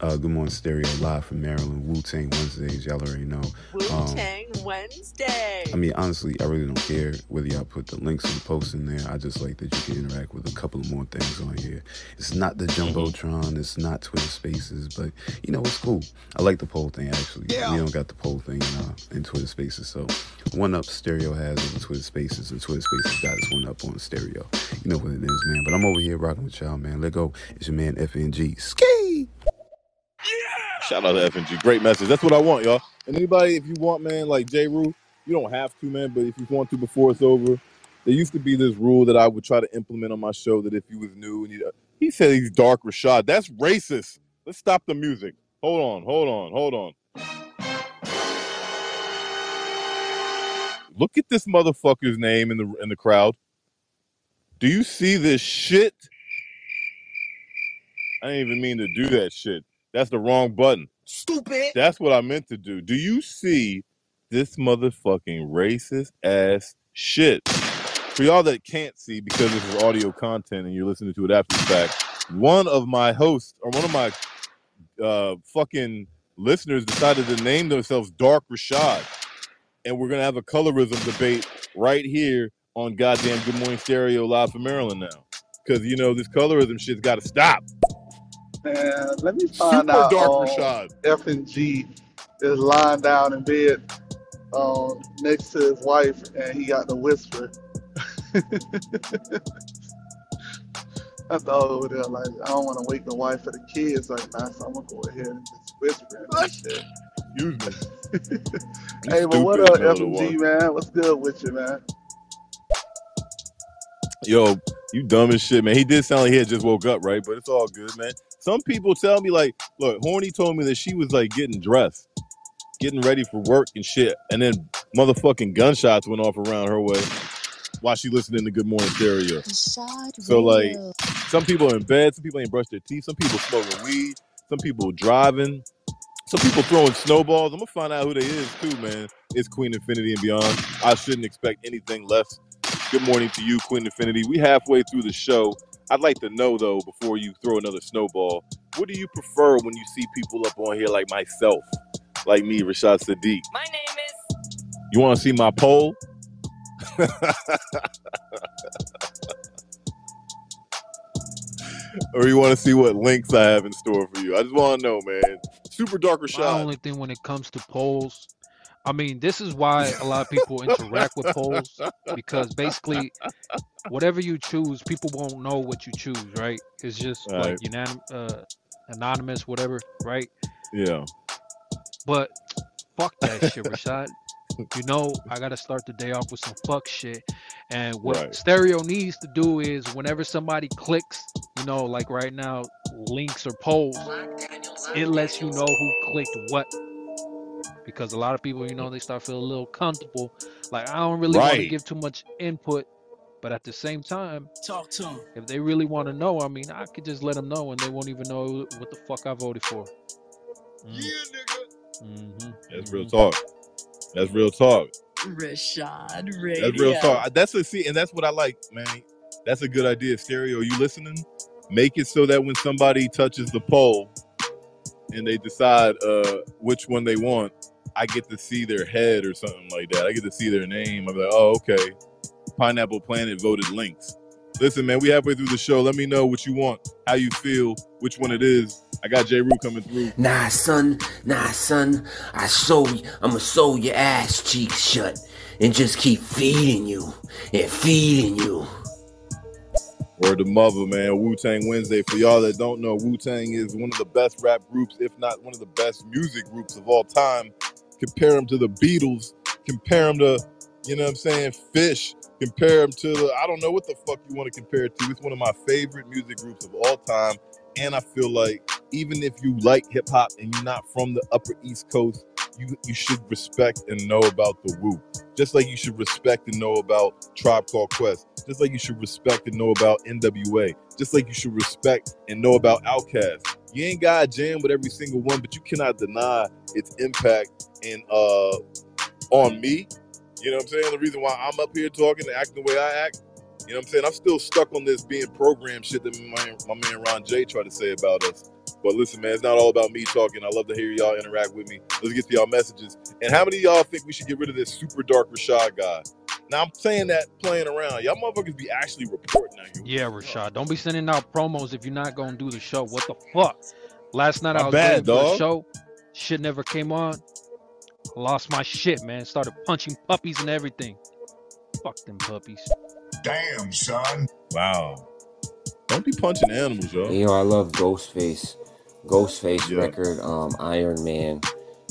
[SPEAKER 9] Uh, Good morning, Stereo, live from Maryland. Wu Tang Wednesdays. Y'all already know.
[SPEAKER 1] Wu Tang Wednesday.
[SPEAKER 9] I mean, honestly, I really don't care whether y'all put the links and the posts in there. I just like that you can interact with a couple of more things on here. It's not the Jumbotron, it's not Twitter Spaces, but you know, it's cool. I like the poll thing actually. Yeah. We don't got the poll thing in, uh, in Twitter Spaces, so one up Stereo has in Twitter Spaces, and Twitter Spaces got us one up on Stereo. You know what it is, man. But I'm over here rocking with y'all, man. Let go. It's your man FNG. Ski. Yeah.
[SPEAKER 2] Shout out to FNG. Great message. That's what I want, y'all. And anybody, if you want, man, like J. Rue, you don't have to, man, but if you want to before it's over, there used to be this rule that I would try to implement on my show that if you was new and you, he said he's dark Rashad. That's racist. Let's stop the music. Hold on, hold on, hold on. Look at this motherfucker's name in the in the crowd. Do you see this shit? I didn't even mean to do that shit. That's the wrong button.
[SPEAKER 1] Stupid.
[SPEAKER 2] That's what I meant to do. Do you see this motherfucking racist ass shit? For y'all that can't see because this is audio content and you're listening to it after the fact, one of my hosts or one of my uh, fucking listeners decided to name themselves Dark Rashad. And we're gonna have a colorism debate right here on goddamn Good Morning Stereo live from Maryland now. Cause you know this colorism shit's gotta stop.
[SPEAKER 3] Man, let me find
[SPEAKER 2] Super
[SPEAKER 3] out.
[SPEAKER 2] Dark
[SPEAKER 3] um,
[SPEAKER 2] Rashad.
[SPEAKER 3] F and G is lying down in bed um, next to his wife, and he got the whisper. I thought over there, like, I don't want to wake the wife or the kids Like, now, so I'm gonna go ahead and just whisper and shit.
[SPEAKER 2] Excuse me. You
[SPEAKER 3] Hey, but what up,
[SPEAKER 2] middle of
[SPEAKER 3] F
[SPEAKER 2] the
[SPEAKER 3] and G,
[SPEAKER 2] one.
[SPEAKER 3] man? What's good with you, man?
[SPEAKER 2] Yo, you dumb as shit, man. He did sound like he had just woke up, right? But it's all good, man. Some people tell me, like, look, Horny told me that she was like getting dressed, getting ready for work and shit, and then motherfucking gunshots went off around her way while she listening to Good Morning Stereo. So like, some people are in bed, some people ain't brushed their teeth, some people smoking weed, some people driving, some people throwing snowballs. I'm gonna find out who they is too, man. It's Queen Infinity and beyond. I shouldn't expect anything less. Good morning to you, Queen Infinity. We halfway through the show. I'd like to know though, before you throw another snowball, what do you prefer when you see people up on here like myself, like me, Rashad Sadiq?
[SPEAKER 1] My name is.
[SPEAKER 2] You want to see my poll? or you want to see what links I have in store for you? I just want to know, man. Super Dark
[SPEAKER 6] My
[SPEAKER 2] Rashad.
[SPEAKER 6] only thing when it comes to polls, I mean, this is why a lot of people interact with polls because basically, whatever you choose, people won't know what you choose, right? It's just like unanim- uh, anonymous, whatever, right?
[SPEAKER 2] Yeah.
[SPEAKER 6] But fuck that shit, Rashad. You know, I gotta start the day off with some fuck shit. And what
[SPEAKER 2] Right.
[SPEAKER 6] stereo needs to do is whenever somebody clicks, you know, like right now, links or polls, it lets you know who clicked what. Because a lot of people, you know, they start feeling a little comfortable. Like I don't really want to give too much input, but at the same time,
[SPEAKER 8] Talk to him.
[SPEAKER 6] if they really want to know, I mean, I could just let them know, and they won't even know what the fuck I voted for. Mm. hmm
[SPEAKER 2] That's real talk. That's real talk.
[SPEAKER 1] Rashad Radio.
[SPEAKER 2] That's real talk. That's a see, and that's what I like, man. That's a good idea. Stereo, you listening? Make it so that when somebody touches the poll and they decide uh which one they want, I get to see their head or something like that. I get to see their name. I'm like, oh, okay. Pineapple Planet voted links. Listen, man, we halfway through the show. Let me know what you want, how you feel, which one it is. I got J. Rue coming through.
[SPEAKER 10] Nah, son, nah, son. I sew, I'ma sew your ass cheeks shut and just keep feeding you and feeding you.
[SPEAKER 2] Word to mother, man. Wu Tang Wednesday. For y'all that don't know, Wu Tang is one of the best rap groups, if not one of the best music groups of all time. Compare them to the Beatles. Compare them to, you know what I'm saying, Phish. Compare them to the, I don't know what the fuck you want to compare it to. It's one of my favorite music groups of all time. And I feel like even if you like hip hop and you're not from the Upper East Coast, you you should respect and know about the Wu. Just like you should respect and know about Tribe Called Quest. Just like you should respect and know about NWA. Just like you should respect and know about Outkast. You ain't got to jam with every single one, but you cannot deny its impact and uh on me. You know what I'm saying? The reason why I'm up here talking and acting the way I act. You know what I'm saying? I'm still stuck on this being programmed shit that my, my man Ron J tried to say about us. But listen, man, it's not all about me talking. I love to hear y'all interact with me. Let's get to y'all messages. And how many of y'all think we should get rid of this super dark Rashad guy? Now I'm saying that playing around. Y'all motherfuckers be actually reporting on you.
[SPEAKER 6] Yeah, Rashad. Don't be sending out promos if you're not gonna do the show. What the fuck? Last night
[SPEAKER 2] My
[SPEAKER 6] I was
[SPEAKER 2] bad,
[SPEAKER 6] waiting for the show. Shit never came on. Lost my shit, man. Started punching puppies and everything. Fuck them puppies.
[SPEAKER 11] Damn, son.
[SPEAKER 2] Wow. Don't be punching animals, yo.
[SPEAKER 5] You know, I love Ghostface. Ghostface
[SPEAKER 2] Yeah.
[SPEAKER 5] record, um, Iron Man.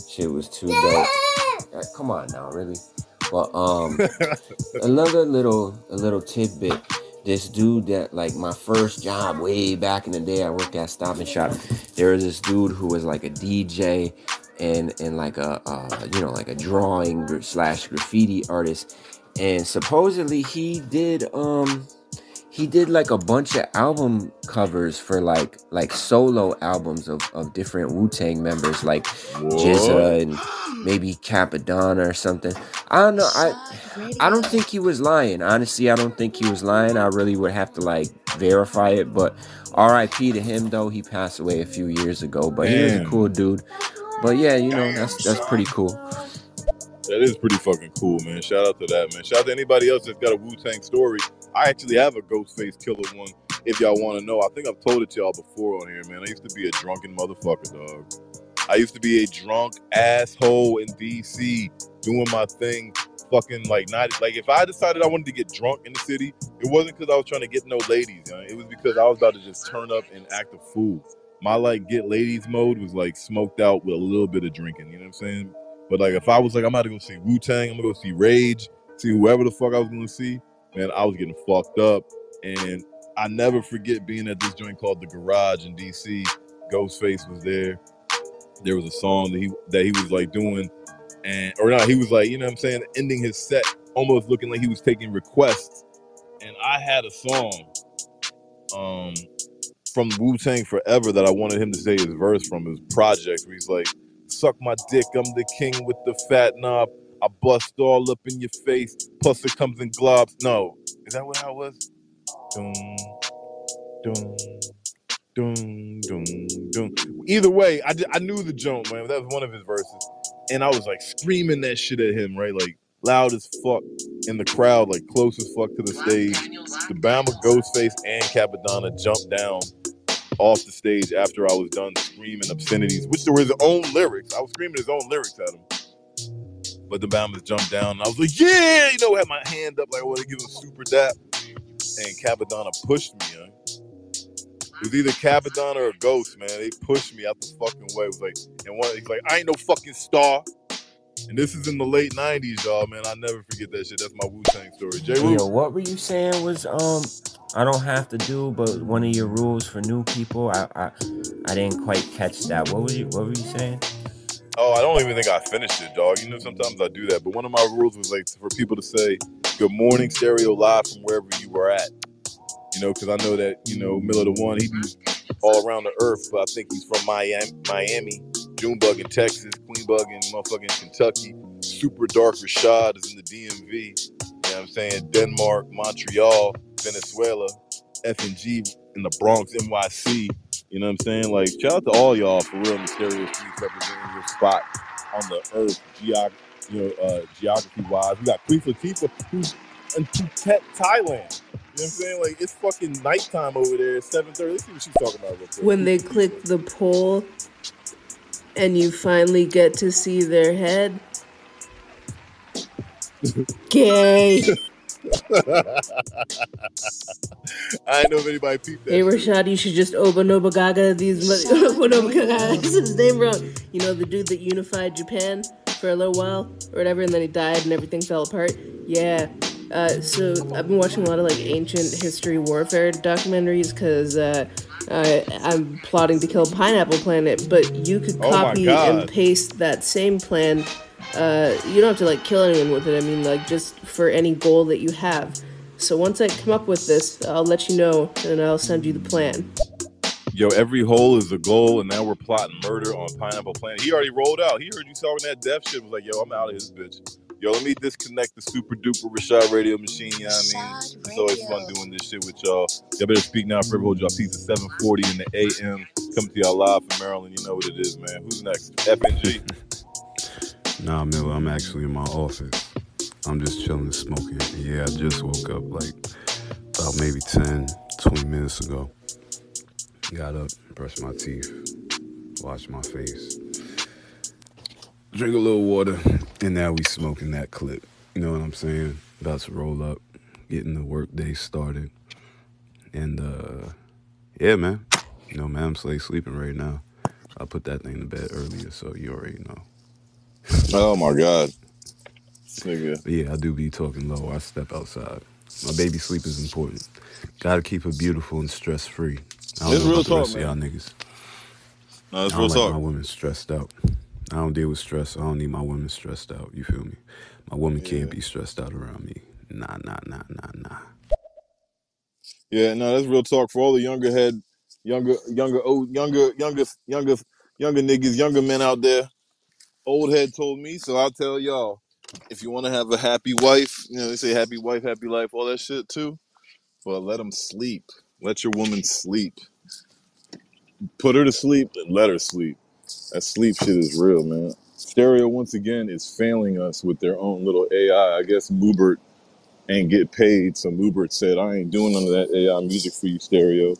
[SPEAKER 5] Shit was too dope. Uh, come on now, really. But um, another little a little tidbit. This dude that like my first job way back in the day, I worked at Stop and Shop. There was this dude who was like a DJ and and like a uh, you know like a drawing slash graffiti artist, and supposedly he did um he did like a bunch of album covers for like like solo albums of, of different Wu Tang members, like GZA and maybe Cappadonna or something. I don't know. I I don't think he was lying. Honestly, I don't think he was lying. I really would have to like verify it. But R.I.P. to him though. He passed away a few years ago. But he was a cool dude. But yeah, you know that's that's pretty cool.
[SPEAKER 2] That is pretty fucking cool, man. Shout out to that, man. Shout out to anybody else that's got a Wu Tang story. I actually have a Ghostface Killah one. If y'all want to know, I think I've told it to y'all before on here, man. I used to be a drunken motherfucker, dog. I used to be a drunk asshole in DC, doing my thing, fucking like not like if I decided I wanted to get drunk in the city, it wasn't because I was trying to get no ladies, you know? it was because I was about to just turn up and act a fool. My like get ladies mode was like smoked out with a little bit of drinking, you know what I'm saying? But like if I was like I'm about to go see Wu Tang, I'm gonna go see Rage, see whoever the fuck I was gonna see, man, I was getting fucked up. And I never forget being at this joint called the Garage in DC. Ghostface was there. There was a song that he that he was like doing, and or not, he was like, you know what I'm saying, ending his set almost looking like he was taking requests. And I had a song um from Wu Tang Forever that I wanted him to say his verse from his project where he's like, Suck my dick, I'm the king with the fat knob. I bust all up in your face, plus it comes in globs. No, is that what I was? Dun, dun, dun, dun, dun. Either way, I, di- I knew the joke, man. That was one of his verses. And I was like screaming that shit at him, right? Like loud as fuck in the crowd, like close as fuck to the stage. The Bama Ghostface and Cappadonna jumped down off the stage after I was done screaming obscenities, which there were his own lyrics. I was screaming his own lyrics at him. But the Bama's jumped down and I was like, yeah, you know, had my hand up like I want to give him a super dap. And Cappadonna pushed me, young. It was either Cappadonna or Ghost, man. They pushed me out the fucking way. It was like, and one, he's like, I ain't no fucking star. And this is in the late 90s, y'all, man. I never forget that shit. That's my Wu Tang story. J.
[SPEAKER 5] Yo, what were you saying was um I don't have to do, but one of your rules for new people, I I, I didn't quite catch that. What were you What were you saying?
[SPEAKER 2] Oh, I don't even think I finished it, dog. You know, sometimes I do that. But one of my rules was like for people to say "Good morning, stereo live" from wherever you were at. You know, because I know that you know Miller the One, he be all around the earth, but I think he's from Miami, Miami, Junebug in Texas, Queenbug in motherfucking Kentucky, Super Dark Rashad is in the DMV. You know what I'm saying? Denmark, Montreal, Venezuela, F and G in the Bronx, NYC. You know what I'm saying? Like, shout out to all y'all for real the stereo representing your spot on the earth, geog- you know, uh, geography wise. We got Queen Latifah who's in Phuket, Thailand. You know what I'm saying? Like, it's fucking nighttime over there. It's 7:30. Let's see what she's talking about real quick.
[SPEAKER 12] when they click the poll and you finally get to see their head. Gay.
[SPEAKER 2] I didn't know if anybody peeped that.
[SPEAKER 12] Hey
[SPEAKER 2] shit.
[SPEAKER 12] Rashad, you should just Oba Nobugaga these mo- Oba Nobugaga. I said his name wrong. You know the dude that unified Japan for a little while or whatever, and then he died and everything fell apart. Yeah. Uh, so I've been watching a lot of like ancient history warfare documentaries because uh, I, I'm plotting to kill Pineapple Planet, but you could
[SPEAKER 2] Oh my
[SPEAKER 12] copy
[SPEAKER 2] God.
[SPEAKER 12] and paste that same plan. Uh, you don't have to like kill anyone with it. I mean, like just for any goal that you have. So once I come up with this, I'll let you know and I'll send you the plan.
[SPEAKER 2] Yo, every hole is a goal, and now we're plotting murder on Pineapple Planet. He already rolled out. He heard you talking that death shit. Was like, yo, I'm out of his bitch. Yo, let me disconnect the super duper Rashad radio machine. You know what I mean? It's always fun doing this shit with y'all. Y'all better speak now. Forever hold y'all piece of 740 in the AM. Coming to y'all live from Maryland. You know what it is, man. Who's next? FNG.
[SPEAKER 9] Nah, Miller, I'm actually in my office. I'm just chilling, and smoking. Yeah, I just woke up like about maybe 10, 20 minutes ago. Got up, brushed my teeth, washed my face, drink a little water, and now we smoking that clip. You know what I'm saying? About to roll up, getting the work day started. And uh yeah, man. You know, man, I'm slay sleeping right now. I put that thing to bed earlier, so you already know.
[SPEAKER 2] Oh my God. Nigga.
[SPEAKER 9] Yeah, I do be talking low. I step outside. My baby sleep is important. Gotta keep her beautiful and stress free. I don't
[SPEAKER 2] It's
[SPEAKER 9] know
[SPEAKER 2] real
[SPEAKER 9] about the rest
[SPEAKER 2] talk,
[SPEAKER 9] of y'all
[SPEAKER 2] man.
[SPEAKER 9] niggas.
[SPEAKER 2] No, it's
[SPEAKER 9] I
[SPEAKER 2] real
[SPEAKER 9] don't like
[SPEAKER 2] talk.
[SPEAKER 9] my women stressed out. I don't deal with stress. I don't need my women stressed out. You feel me? My woman can't be stressed out around me. Nah, nah, nah, nah, nah.
[SPEAKER 2] Yeah, no, that's real talk for all the younger head, younger, younger, old, younger, younger, younger, younger niggas, younger men out there. Old head told me, so I'll tell y'all. If you want to have a happy wife, you know they say happy wife, happy life, all that shit too. But let them sleep. Let your woman sleep. Put her to sleep and let her sleep. That sleep shit is real, man. Stereo once again is failing us with their own little AI. I guess Mubert ain't get paid, so Mubert said, "I ain't doing none of that AI music for you, Stereo."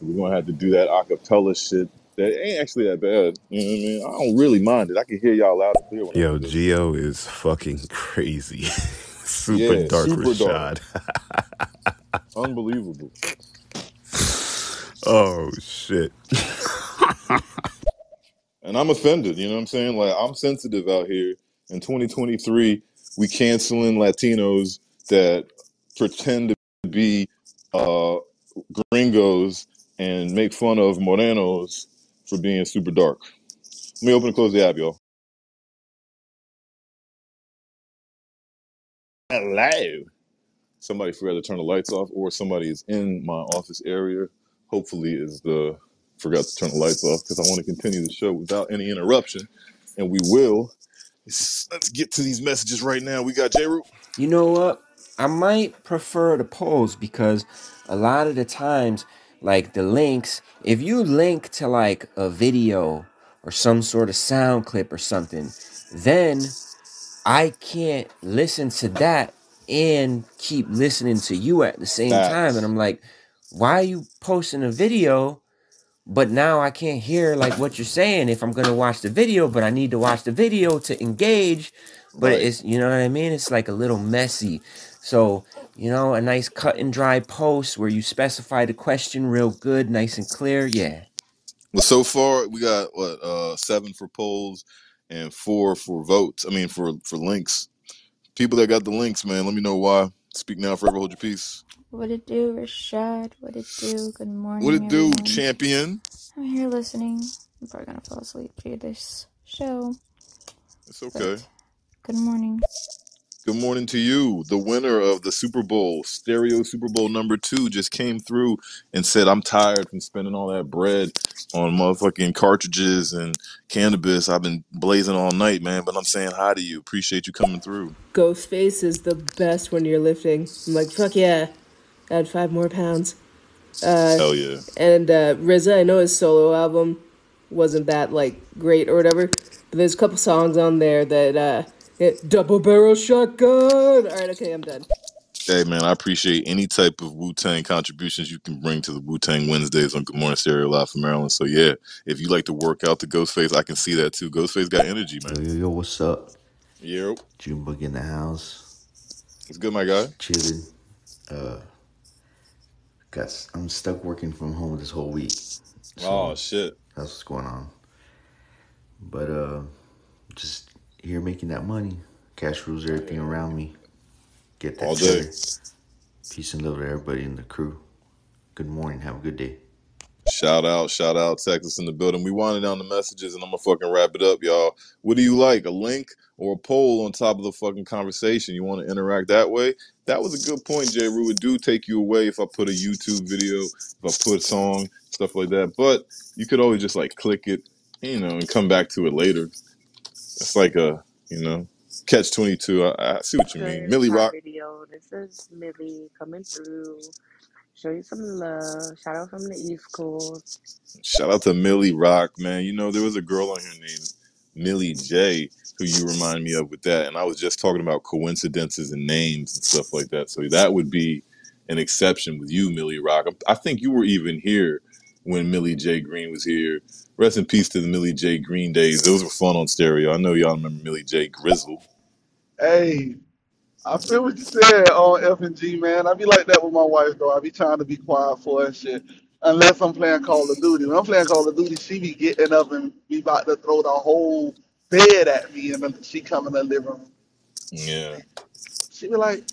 [SPEAKER 2] We're gonna have to do that acapella shit. That ain't actually that bad. You know what I mean? I don't really mind it. I can hear y'all loud and clear when I
[SPEAKER 9] Yo,
[SPEAKER 2] do this.
[SPEAKER 9] Geo is fucking crazy. Super
[SPEAKER 2] Yeah,
[SPEAKER 9] dark
[SPEAKER 2] super dark,
[SPEAKER 9] Rashad.
[SPEAKER 2] unbelievable.
[SPEAKER 9] oh shit.
[SPEAKER 2] And I'm offended. You know what I'm saying? Like I'm sensitive out here. In 2023, we canceling Latinos that pretend to be uh, gringos and make fun of morenos for being super dark. Let me open and close the app, y'all. Hello. somebody forgot to turn the lights off or somebody is in my office area hopefully is the forgot to turn the lights off because i want to continue the show without any interruption and we will let's get to these messages right now we got j root
[SPEAKER 5] You know what? I might prefer the polls because a lot of the times, like the links, if you link to like a video or some sort of sound clip or something, then I can't listen to that and keep listening to you at the same time. And I'm like, why are you posting a video? But now I can't hear like what you're saying if I'm gonna watch the video, but I need to watch the video to engage. But
[SPEAKER 2] right
[SPEAKER 5] it's you know what I mean? It's like a little messy. So, you know, a nice cut and dry post where you specify the question real good, nice and clear. Yeah.
[SPEAKER 2] well so far we got what uh seven for polls and four for votes i mean for for links people that got the links man let me know why speak now forever hold your peace
[SPEAKER 13] What it do, Rashad? What it do? Good morning.
[SPEAKER 2] what it do
[SPEAKER 13] everyone.
[SPEAKER 2] champion
[SPEAKER 13] I'm here listening. I'm probably gonna fall asleep to this show,
[SPEAKER 2] it's okay
[SPEAKER 13] but good morning.
[SPEAKER 2] Good morning to you. The winner of the Super Bowl, Stereo Super Bowl number two, just came through and said, I'm tired from spending all that bread on motherfucking cartridges and cannabis. I've been blazing all night, man, but I'm saying hi to you. Appreciate you coming through.
[SPEAKER 12] Ghostface is the best when you're lifting. I'm like, fuck yeah, add five more pounds. Uh,
[SPEAKER 2] Hell yeah.
[SPEAKER 12] and uh, RZA, I know his solo album wasn't that like great or whatever, but there's a couple songs on there that uh, hit double barrel shotgun. All right, okay, I'm done.
[SPEAKER 2] Hey, man, I appreciate any type of Wu Tang contributions you can bring to the Wu Tang Wednesdays on Good Morning Stereo Live from Maryland. So, yeah, if you like to work out the Ghostface, I can see that too. Ghostface got energy, man.
[SPEAKER 14] yo, yo, what's up?
[SPEAKER 2] Yep.
[SPEAKER 14] June Bug in the house.
[SPEAKER 2] It's good, my guy.
[SPEAKER 14] Chilling. Uh, got, I'm stuck working from home this whole week.
[SPEAKER 2] Oh, shit.
[SPEAKER 14] that's what's going on. But, uh, just here making that money. Cash rules everything around me. Get that
[SPEAKER 2] All day.
[SPEAKER 14] Peace and love to everybody in the crew. Good morning. Have a good day.
[SPEAKER 2] Shout out, shout out, Texas in the building. We winding down the messages and I'm gonna fucking wrap it up, y'all. What do you like? A link or a poll on top of the fucking conversation? You want to interact that way? That was a good point, Jay Rue. It do take you away if I put a YouTube video, if I put a song, stuff like that. But you could always just like click it, you know, and come back to it later. It's like a, you know, catch twenty two. I, I see what you mean.
[SPEAKER 15] Good
[SPEAKER 2] Millie Rock.
[SPEAKER 15] video. This is Millie coming through. Show you some love. Shout out from the East Coast.
[SPEAKER 2] Shout out to Millie Rock, man. You know, there was a girl on here named Millie J who you remind me of with that. And I was just talking about coincidences and names and stuff like that. So that would be an exception with you, Millie Rock. I think you were even here when Millie J Green was here. Rest in peace to the Millie J Green days. Those were fun on stereo. I know y'all remember Millie J Grizzle.
[SPEAKER 3] Hey, I feel what you said on F and G, man. I be like that with my wife though. I be trying to be quiet for and shit. Unless I'm playing Call of Duty. When I'm playing Call of Duty, she be getting up and be about to throw the whole bed at me, and then she come in the living room.
[SPEAKER 2] Yeah.
[SPEAKER 3] She be like,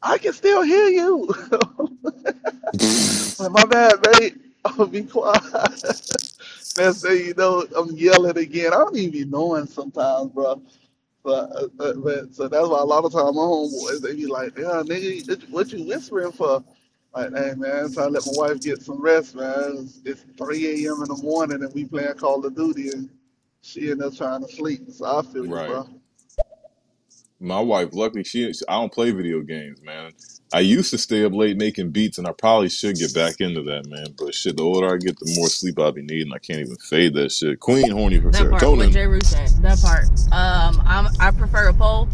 [SPEAKER 3] "I can still hear you." like, my bad, babe. I'll be quiet. Next thing you know, I'm yelling again. I don't even be knowing sometimes, bro. But, uh, but so that's why a lot of times my homeboys they be like, "Yeah, nigga, what you whispering for?" Like, hey man, trying to let my wife get some rest, man. It's, it's 3 a.m. in the morning and we playing Call of Duty and she in there trying to sleep. So I feel you,
[SPEAKER 2] Right.
[SPEAKER 3] bro.
[SPEAKER 2] My wife, luckily, she I don't play video games, man. I used to stay up late making beats, and I probably should get back into that, man. But shit, the older I get, the more sleep I'll be needing. I can't even fade that shit. Queen horny for
[SPEAKER 4] That part, what
[SPEAKER 2] serotonin.
[SPEAKER 4] J. Rue said. That part. Um, I'm, I prefer a poll.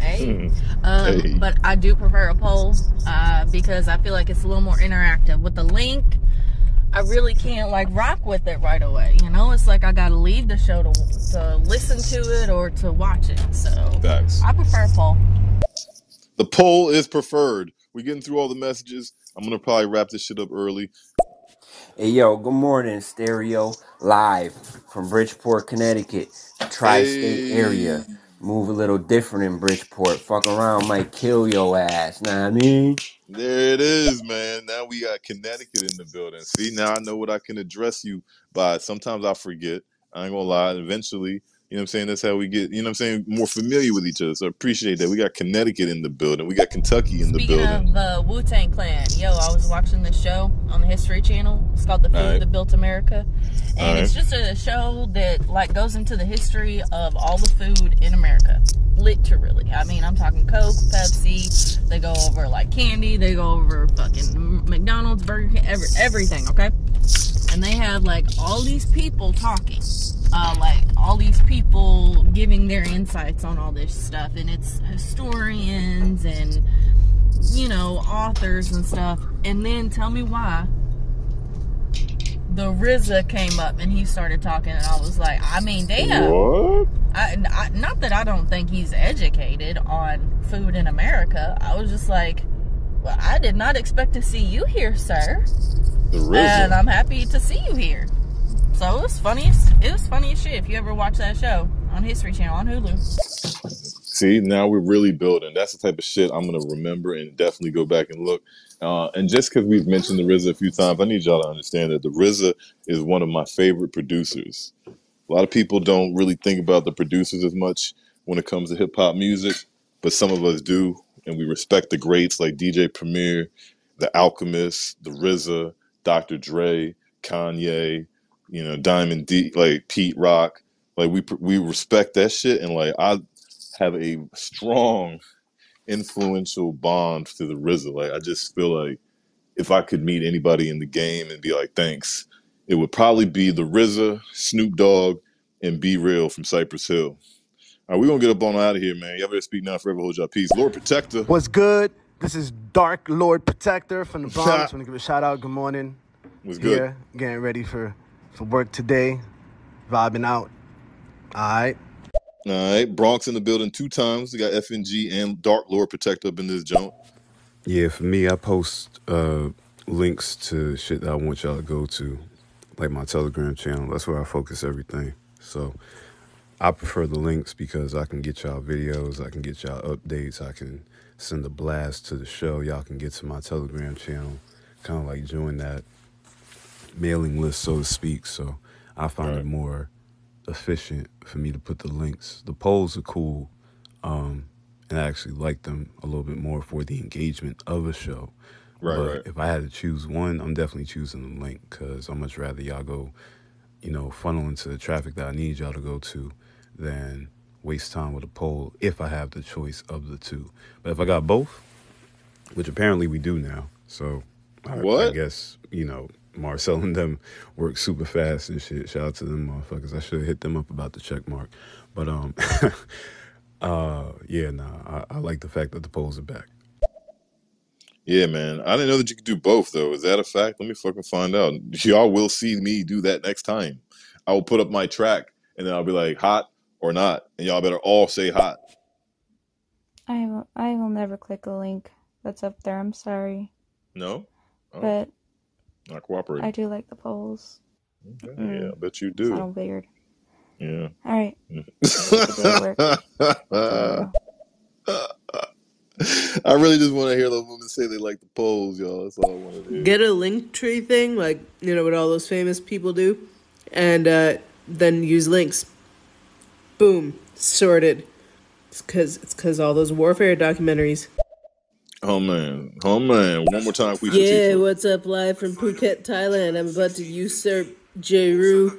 [SPEAKER 4] Hey.
[SPEAKER 2] Hmm.
[SPEAKER 4] Um,
[SPEAKER 2] Hey.
[SPEAKER 4] but I do prefer a poll uh, because I feel like it's a little more interactive. With the link, I really can't like rock with it right away. You know, it's like I gotta leave the show to to listen to it or to watch it. So
[SPEAKER 2] Facts.
[SPEAKER 4] I prefer a poll.
[SPEAKER 2] The poll is preferred. We're getting through all the messages. I'm gonna probably wrap this shit up early.
[SPEAKER 5] Hey yo, good morning, Stereo. Live from Bridgeport, Connecticut, tri-state area. Move a little different in Bridgeport. Fuck around might kill your ass. Know what I mean?
[SPEAKER 2] There it is, man. Now we got Connecticut in the building. See, now I know what I can address you by. Sometimes I forget. I ain't gonna lie. Eventually, you know what I'm saying? That's how we get, you know what I'm saying, more familiar with each other. So I appreciate that. We got Connecticut in the building. We got Kentucky in the building.
[SPEAKER 4] Speaking of uh, Wu Tang Clan, yo, I was watching this show on the History Channel. It's called The Food
[SPEAKER 2] Alright.
[SPEAKER 4] That Built America, and it's just a show that like goes into the history of all the food in America. Literally, I mean, I'm talking Coke, Pepsi. They go over like candy. They go over fucking McDonald's, Burger King, every, everything. Okay, and they have like all these people talking uh, like all these people giving their insights on all this stuff and it's historians and you know authors and stuff. And then tell me why the RZA came up and he started talking and I was like I mean damn.
[SPEAKER 2] What?
[SPEAKER 4] I, I, not that I don't think he's educated on food in America. I was just like well I did not expect to see you here sir.
[SPEAKER 2] The
[SPEAKER 4] and I'm happy to see you here. So it was funniest. It was funny as shit. If you ever watch that show on History Channel on Hulu,
[SPEAKER 2] See, now we're really building. That's the type of shit I'm gonna remember and definitely go back and look. Uh, and just because we've mentioned the RZA a few times, I need y'all to understand that the RZA is one of my favorite producers. A lot of people don't really think about the producers as much when it comes to hip hop music, but some of us do, and we respect the greats like DJ Premier, The Alchemist, The RZA, Dr. Dre, Kanye, you know, Diamond D, like Pete Rock. Like we we respect that shit, and like I have a strong, influential bond to the RZA. Like I just feel like if I could meet anybody in the game and be like, thanks, it would probably be the RZA, Snoop Dogg, and B-Real from Cypress Hill. All right, we're gonna get up on out of here, man. Y'all better speak now, forever hold y'all peace. Lord Protector.
[SPEAKER 8] What's good? This is Dark Lord Protector from the Bronx. Want to give a shout out. Good morning.
[SPEAKER 2] Was good.
[SPEAKER 8] Here, getting ready for for work today. Vibing out. All right.
[SPEAKER 2] All right, Bronx in the building two times. We got FNG and Dark Lord Protector up in this joint.
[SPEAKER 9] Yeah, for me, I post uh, links to shit that I want y'all to go to, like my Telegram channel. That's where I focus everything. So I prefer the links because I can get y'all videos, I can get y'all updates, I can send a blast to the show. Y'all can get to my Telegram channel, kind of like join that mailing list, so to speak. So I find it more efficient for me to put the links. The polls are cool, um, and I actually like them a little bit more for the engagement of a show.
[SPEAKER 2] Right,
[SPEAKER 9] but
[SPEAKER 2] right.
[SPEAKER 9] if I had to choose one, I'm definitely choosing the link because I'd much rather y'all go, you know, funnel into the traffic that I need y'all to go to than waste time with a poll if I have the choice of the two. But if I got both, which apparently we do now, so I, I guess, you know, Marcel and them work super fast and shit. Shout out to them motherfuckers. I should have hit them up about the check mark. But um uh yeah, nah, I, I like the fact that the polls are back.
[SPEAKER 2] Yeah, man. I didn't know that you could do both, though. Is that a fact? Let me fucking find out. Y'all will see me do that next time. I will put up my track, and then I'll be like, hot or not, and y'all better all say hot.
[SPEAKER 13] I will, I will never click a link that's up there. I'm sorry,
[SPEAKER 2] No, oh,
[SPEAKER 13] but
[SPEAKER 2] not cooperating.
[SPEAKER 13] I do like the polls.
[SPEAKER 2] Okay,
[SPEAKER 13] Mm,
[SPEAKER 2] Yeah, I bet you do.
[SPEAKER 13] all weird.
[SPEAKER 2] Yeah.
[SPEAKER 13] All right. Have a good day at work. Gotta go.
[SPEAKER 2] I really just want to hear those women say they like the polls, y'all. That's all I want to hear.
[SPEAKER 12] Get a link tree thing, like you know what all those famous people do, and uh, then use links. Boom. sorted. It's cause it's cause all those warfare documentaries.
[SPEAKER 2] Oh man, oh man. One more time, Queen
[SPEAKER 12] Yeah, what's up? Live from Phuket, Thailand. I'm about to usurp Jeru,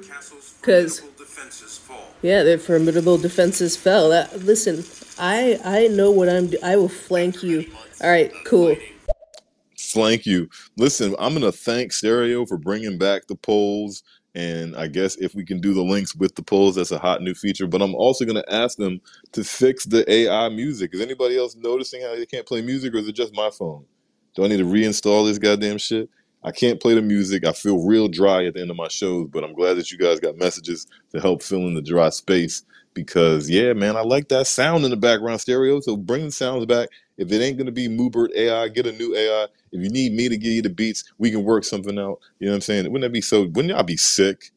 [SPEAKER 12] cause yeah, their formidable defenses fell. That, listen, I I know what I'm. Do- I will flank you. All right, cool.
[SPEAKER 2] Flank you. Listen, I'm gonna thank Stereo for bringing back the polls, and I guess if we can do the links with the polls, that's a hot new feature. But I'm also gonna ask them to fix the AI music. Is anybody else noticing how they can't play music, or is it just my phone? Do I need to reinstall this goddamn shit? I can't play the music. I feel real dry at the end of my shows, but I'm glad that you guys got messages to help fill in the dry space. Because yeah, man, I like that sound in the background stereo. So bring the sounds back. If it ain't gonna be Mubert AI, get a new AI. If you need me to give you the beats, we can work something out. You know what I'm saying? Wouldn't that be so? Wouldn't y'all be sick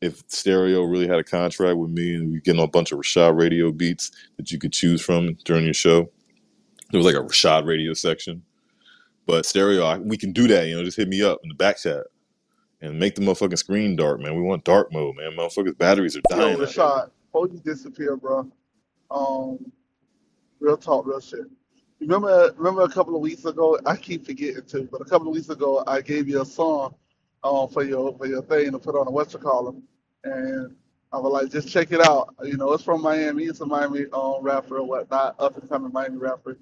[SPEAKER 2] if Stereo really had a contract with me and we getting a bunch of Rashad Radio beats that you could choose from during your show? There was like a Rashad Radio section. But stereo, I, we can do that. You know, just hit me up in the back chat and make the motherfucking screen dark, man. We want dark mode, man. Motherfuckers' batteries are
[SPEAKER 3] Yo,
[SPEAKER 2] dying. here.
[SPEAKER 3] Rashad, before you disappear, bro. Um, real talk, real shit. Remember, remember a couple of weeks ago. I keep forgetting too, but a couple of weeks ago, I gave you a song, um, for your for your thing to put on a it call and I was like, just check it out. You know, it's from Miami. It's a Miami um rapper or whatnot, up and coming Miami rapper.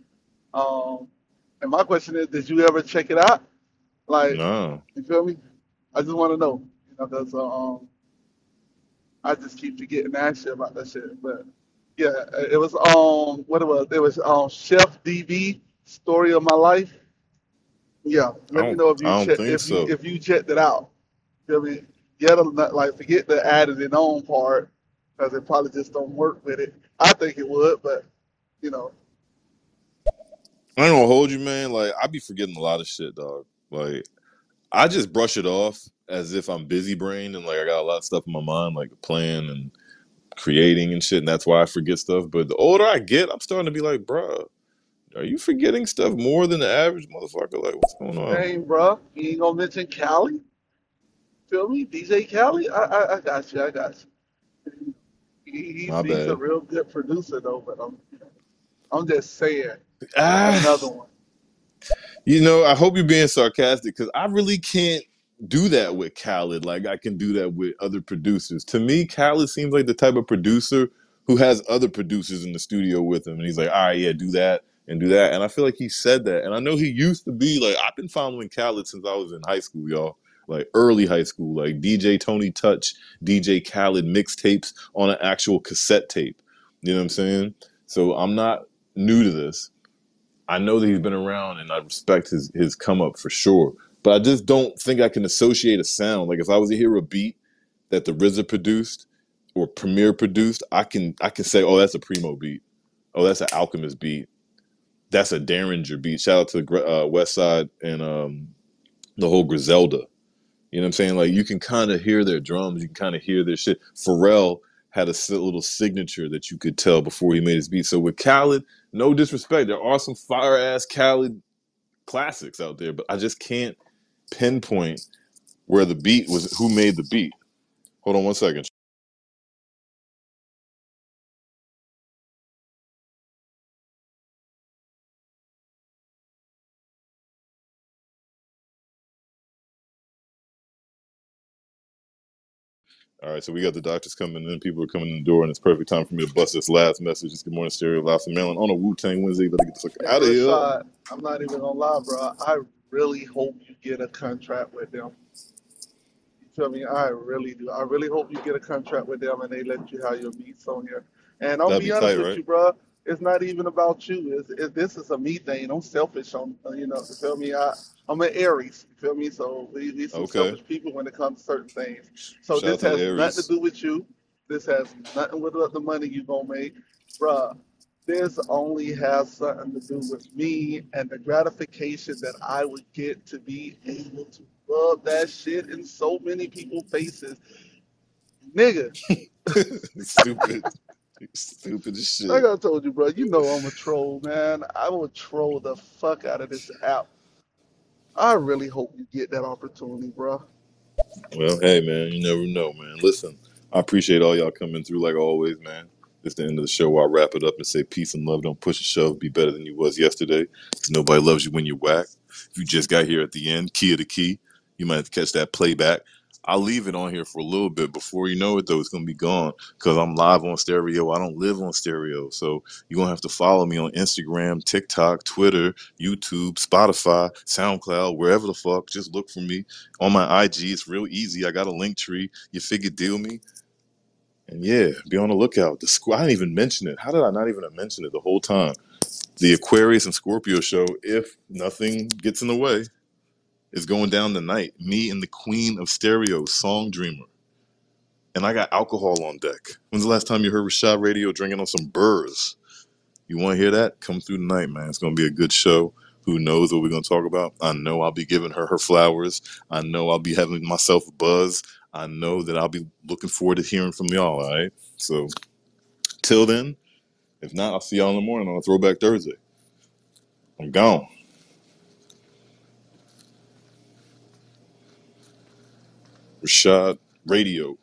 [SPEAKER 3] Um, and my question is, did you ever check it out? Like,
[SPEAKER 2] No.
[SPEAKER 3] you feel me? I just want to know, you know, because um, I just keep forgetting to ask you about that shit. But yeah, it was on what it was? It was um, Chef DB, story of my life. Yeah,
[SPEAKER 2] I
[SPEAKER 3] let me
[SPEAKER 2] don't
[SPEAKER 3] know if you
[SPEAKER 2] I don't
[SPEAKER 3] check
[SPEAKER 2] think
[SPEAKER 3] if you
[SPEAKER 2] so.
[SPEAKER 3] if you checked it out. Feel me? Get a, like forget the added in on part because it probably just don't work with it. I think it would, but you know,
[SPEAKER 2] I gonna hold you, man. Like I be forgetting a lot of shit, dog. Like I just brush it off as if I'm busy brain and like I got a lot of stuff in my mind, like plan and creating and shit, and that's why I forget stuff. But the older I get, I'm starting to be like, bruh, are you forgetting stuff more than the average motherfucker? Like, what's going on?
[SPEAKER 3] dang, bro, you ain't gonna mention Cali. Feel me? DJ Cali? I, I, I got you. I got you. He, he's,
[SPEAKER 2] My
[SPEAKER 3] he's a real good producer though, but I'm I'm just saying
[SPEAKER 2] Ah,
[SPEAKER 3] another one.
[SPEAKER 2] You know, I hope you're being sarcastic because I really can't do that with Khaled like I can do that with other producers. To me, Khaled seems like the type of producer who has other producers in the studio with him, and he's like, "All right, yeah, do that and do that." And I feel like he said that, and I know he used to be like, I've been following Khaled since I was in high school, y'all. Like early high school, like DJ Tony Touch, DJ Khaled mixtapes on an actual cassette tape. You know what I'm saying? So I'm not new to this. I know that he's been around and I respect his his come up for sure. But I just don't think I can associate a sound. Like if I was to hear a beat that the RZA produced or Premier produced, I can I can say, oh, that's a Primo beat. Oh, that's an Alchemist beat. That's a Daringer beat. Shout out to Gr- uh, West Side and um, the whole Griselda. You know what I'm saying? Like you can kind of hear their drums, you can kind of hear their shit. Pharrell had a little signature that you could tell before he made his beat. So with Khaled, no disrespect, there are some fire ass Khaled classics out there, but I just can't pinpoint where the beat was. Who made the beat? Hold on one second. All right, so we got the doctors coming in. People are coming in the door, and it's perfect time for me to bust this last message. It's good morning, Stereo from Maryland on a Wu Tang Wednesday. Better get the fuck out of here.
[SPEAKER 3] Rashad, I'm not even gonna lie, bro. I really hope you get a contract with them. You feel me? I really do. I really hope you get a contract with them and they let you have your beats on here. And I'll
[SPEAKER 2] That'd
[SPEAKER 3] be
[SPEAKER 2] be
[SPEAKER 3] honest
[SPEAKER 2] tight,
[SPEAKER 3] with
[SPEAKER 2] right?
[SPEAKER 3] you, bro. It's not even about you. It's, it, this is a me thing. I'm selfish on, uh, you know, you feel me? I, I'm an Aries, you feel me? So we, we some
[SPEAKER 2] Okay.
[SPEAKER 3] selfish people when it comes to certain things. So
[SPEAKER 2] Shout
[SPEAKER 3] this has nothing to do with you. This has nothing with the money you gonna make, bruh. This only has something to do with me and the gratification that I would get to be able to rub that shit in so many people's faces. Nigga,
[SPEAKER 2] Stupid. Stupid as shit.
[SPEAKER 3] like I told you, bro, you know I'm a troll, man. I will troll the fuck out of this app. I really hope you get that opportunity, bro.
[SPEAKER 2] Well, hey man, you never know, man. Listen, I appreciate all y'all coming through like always, man. It's the end of the show. I'll wrap it up and say peace and love. Don't push a shove. Be better than you was yesterday. nobody loves you when you're whack. If you just got here at the end, key of the key, you might have to catch that playback. I'll leave it on here for a little bit. Before you know it, though, it's gonna be gone because I'm live on stereo. I don't live on stereo, so you're gonna have to follow me on Instagram, TikTok, Twitter, YouTube, Spotify, SoundCloud, wherever the fuck. Just look for me on my IG. It's real easy. I got a link tree. You figure deal me. And yeah, be on the lookout. The squ- I didn't even mention it. How did I not even mention it the whole time? The Aquarius and Scorpio show, if nothing gets in the way, is going down tonight. Me and the Queen of Stereo, Song Dreamer. And I got alcohol on deck. When's the last time you heard Rashad Radio drinking on some burrs? You want to hear that? Come through tonight, man. It's going to be a good show. Who knows what we're going to talk about? I know I'll be giving her her flowers. I know I'll be having myself a buzz. I know that I'll be looking forward to hearing from y'all, all right? So, till then, if not, I'll see y'all in the morning on a Throwback Thursday. I'm gone. Rashad Radio.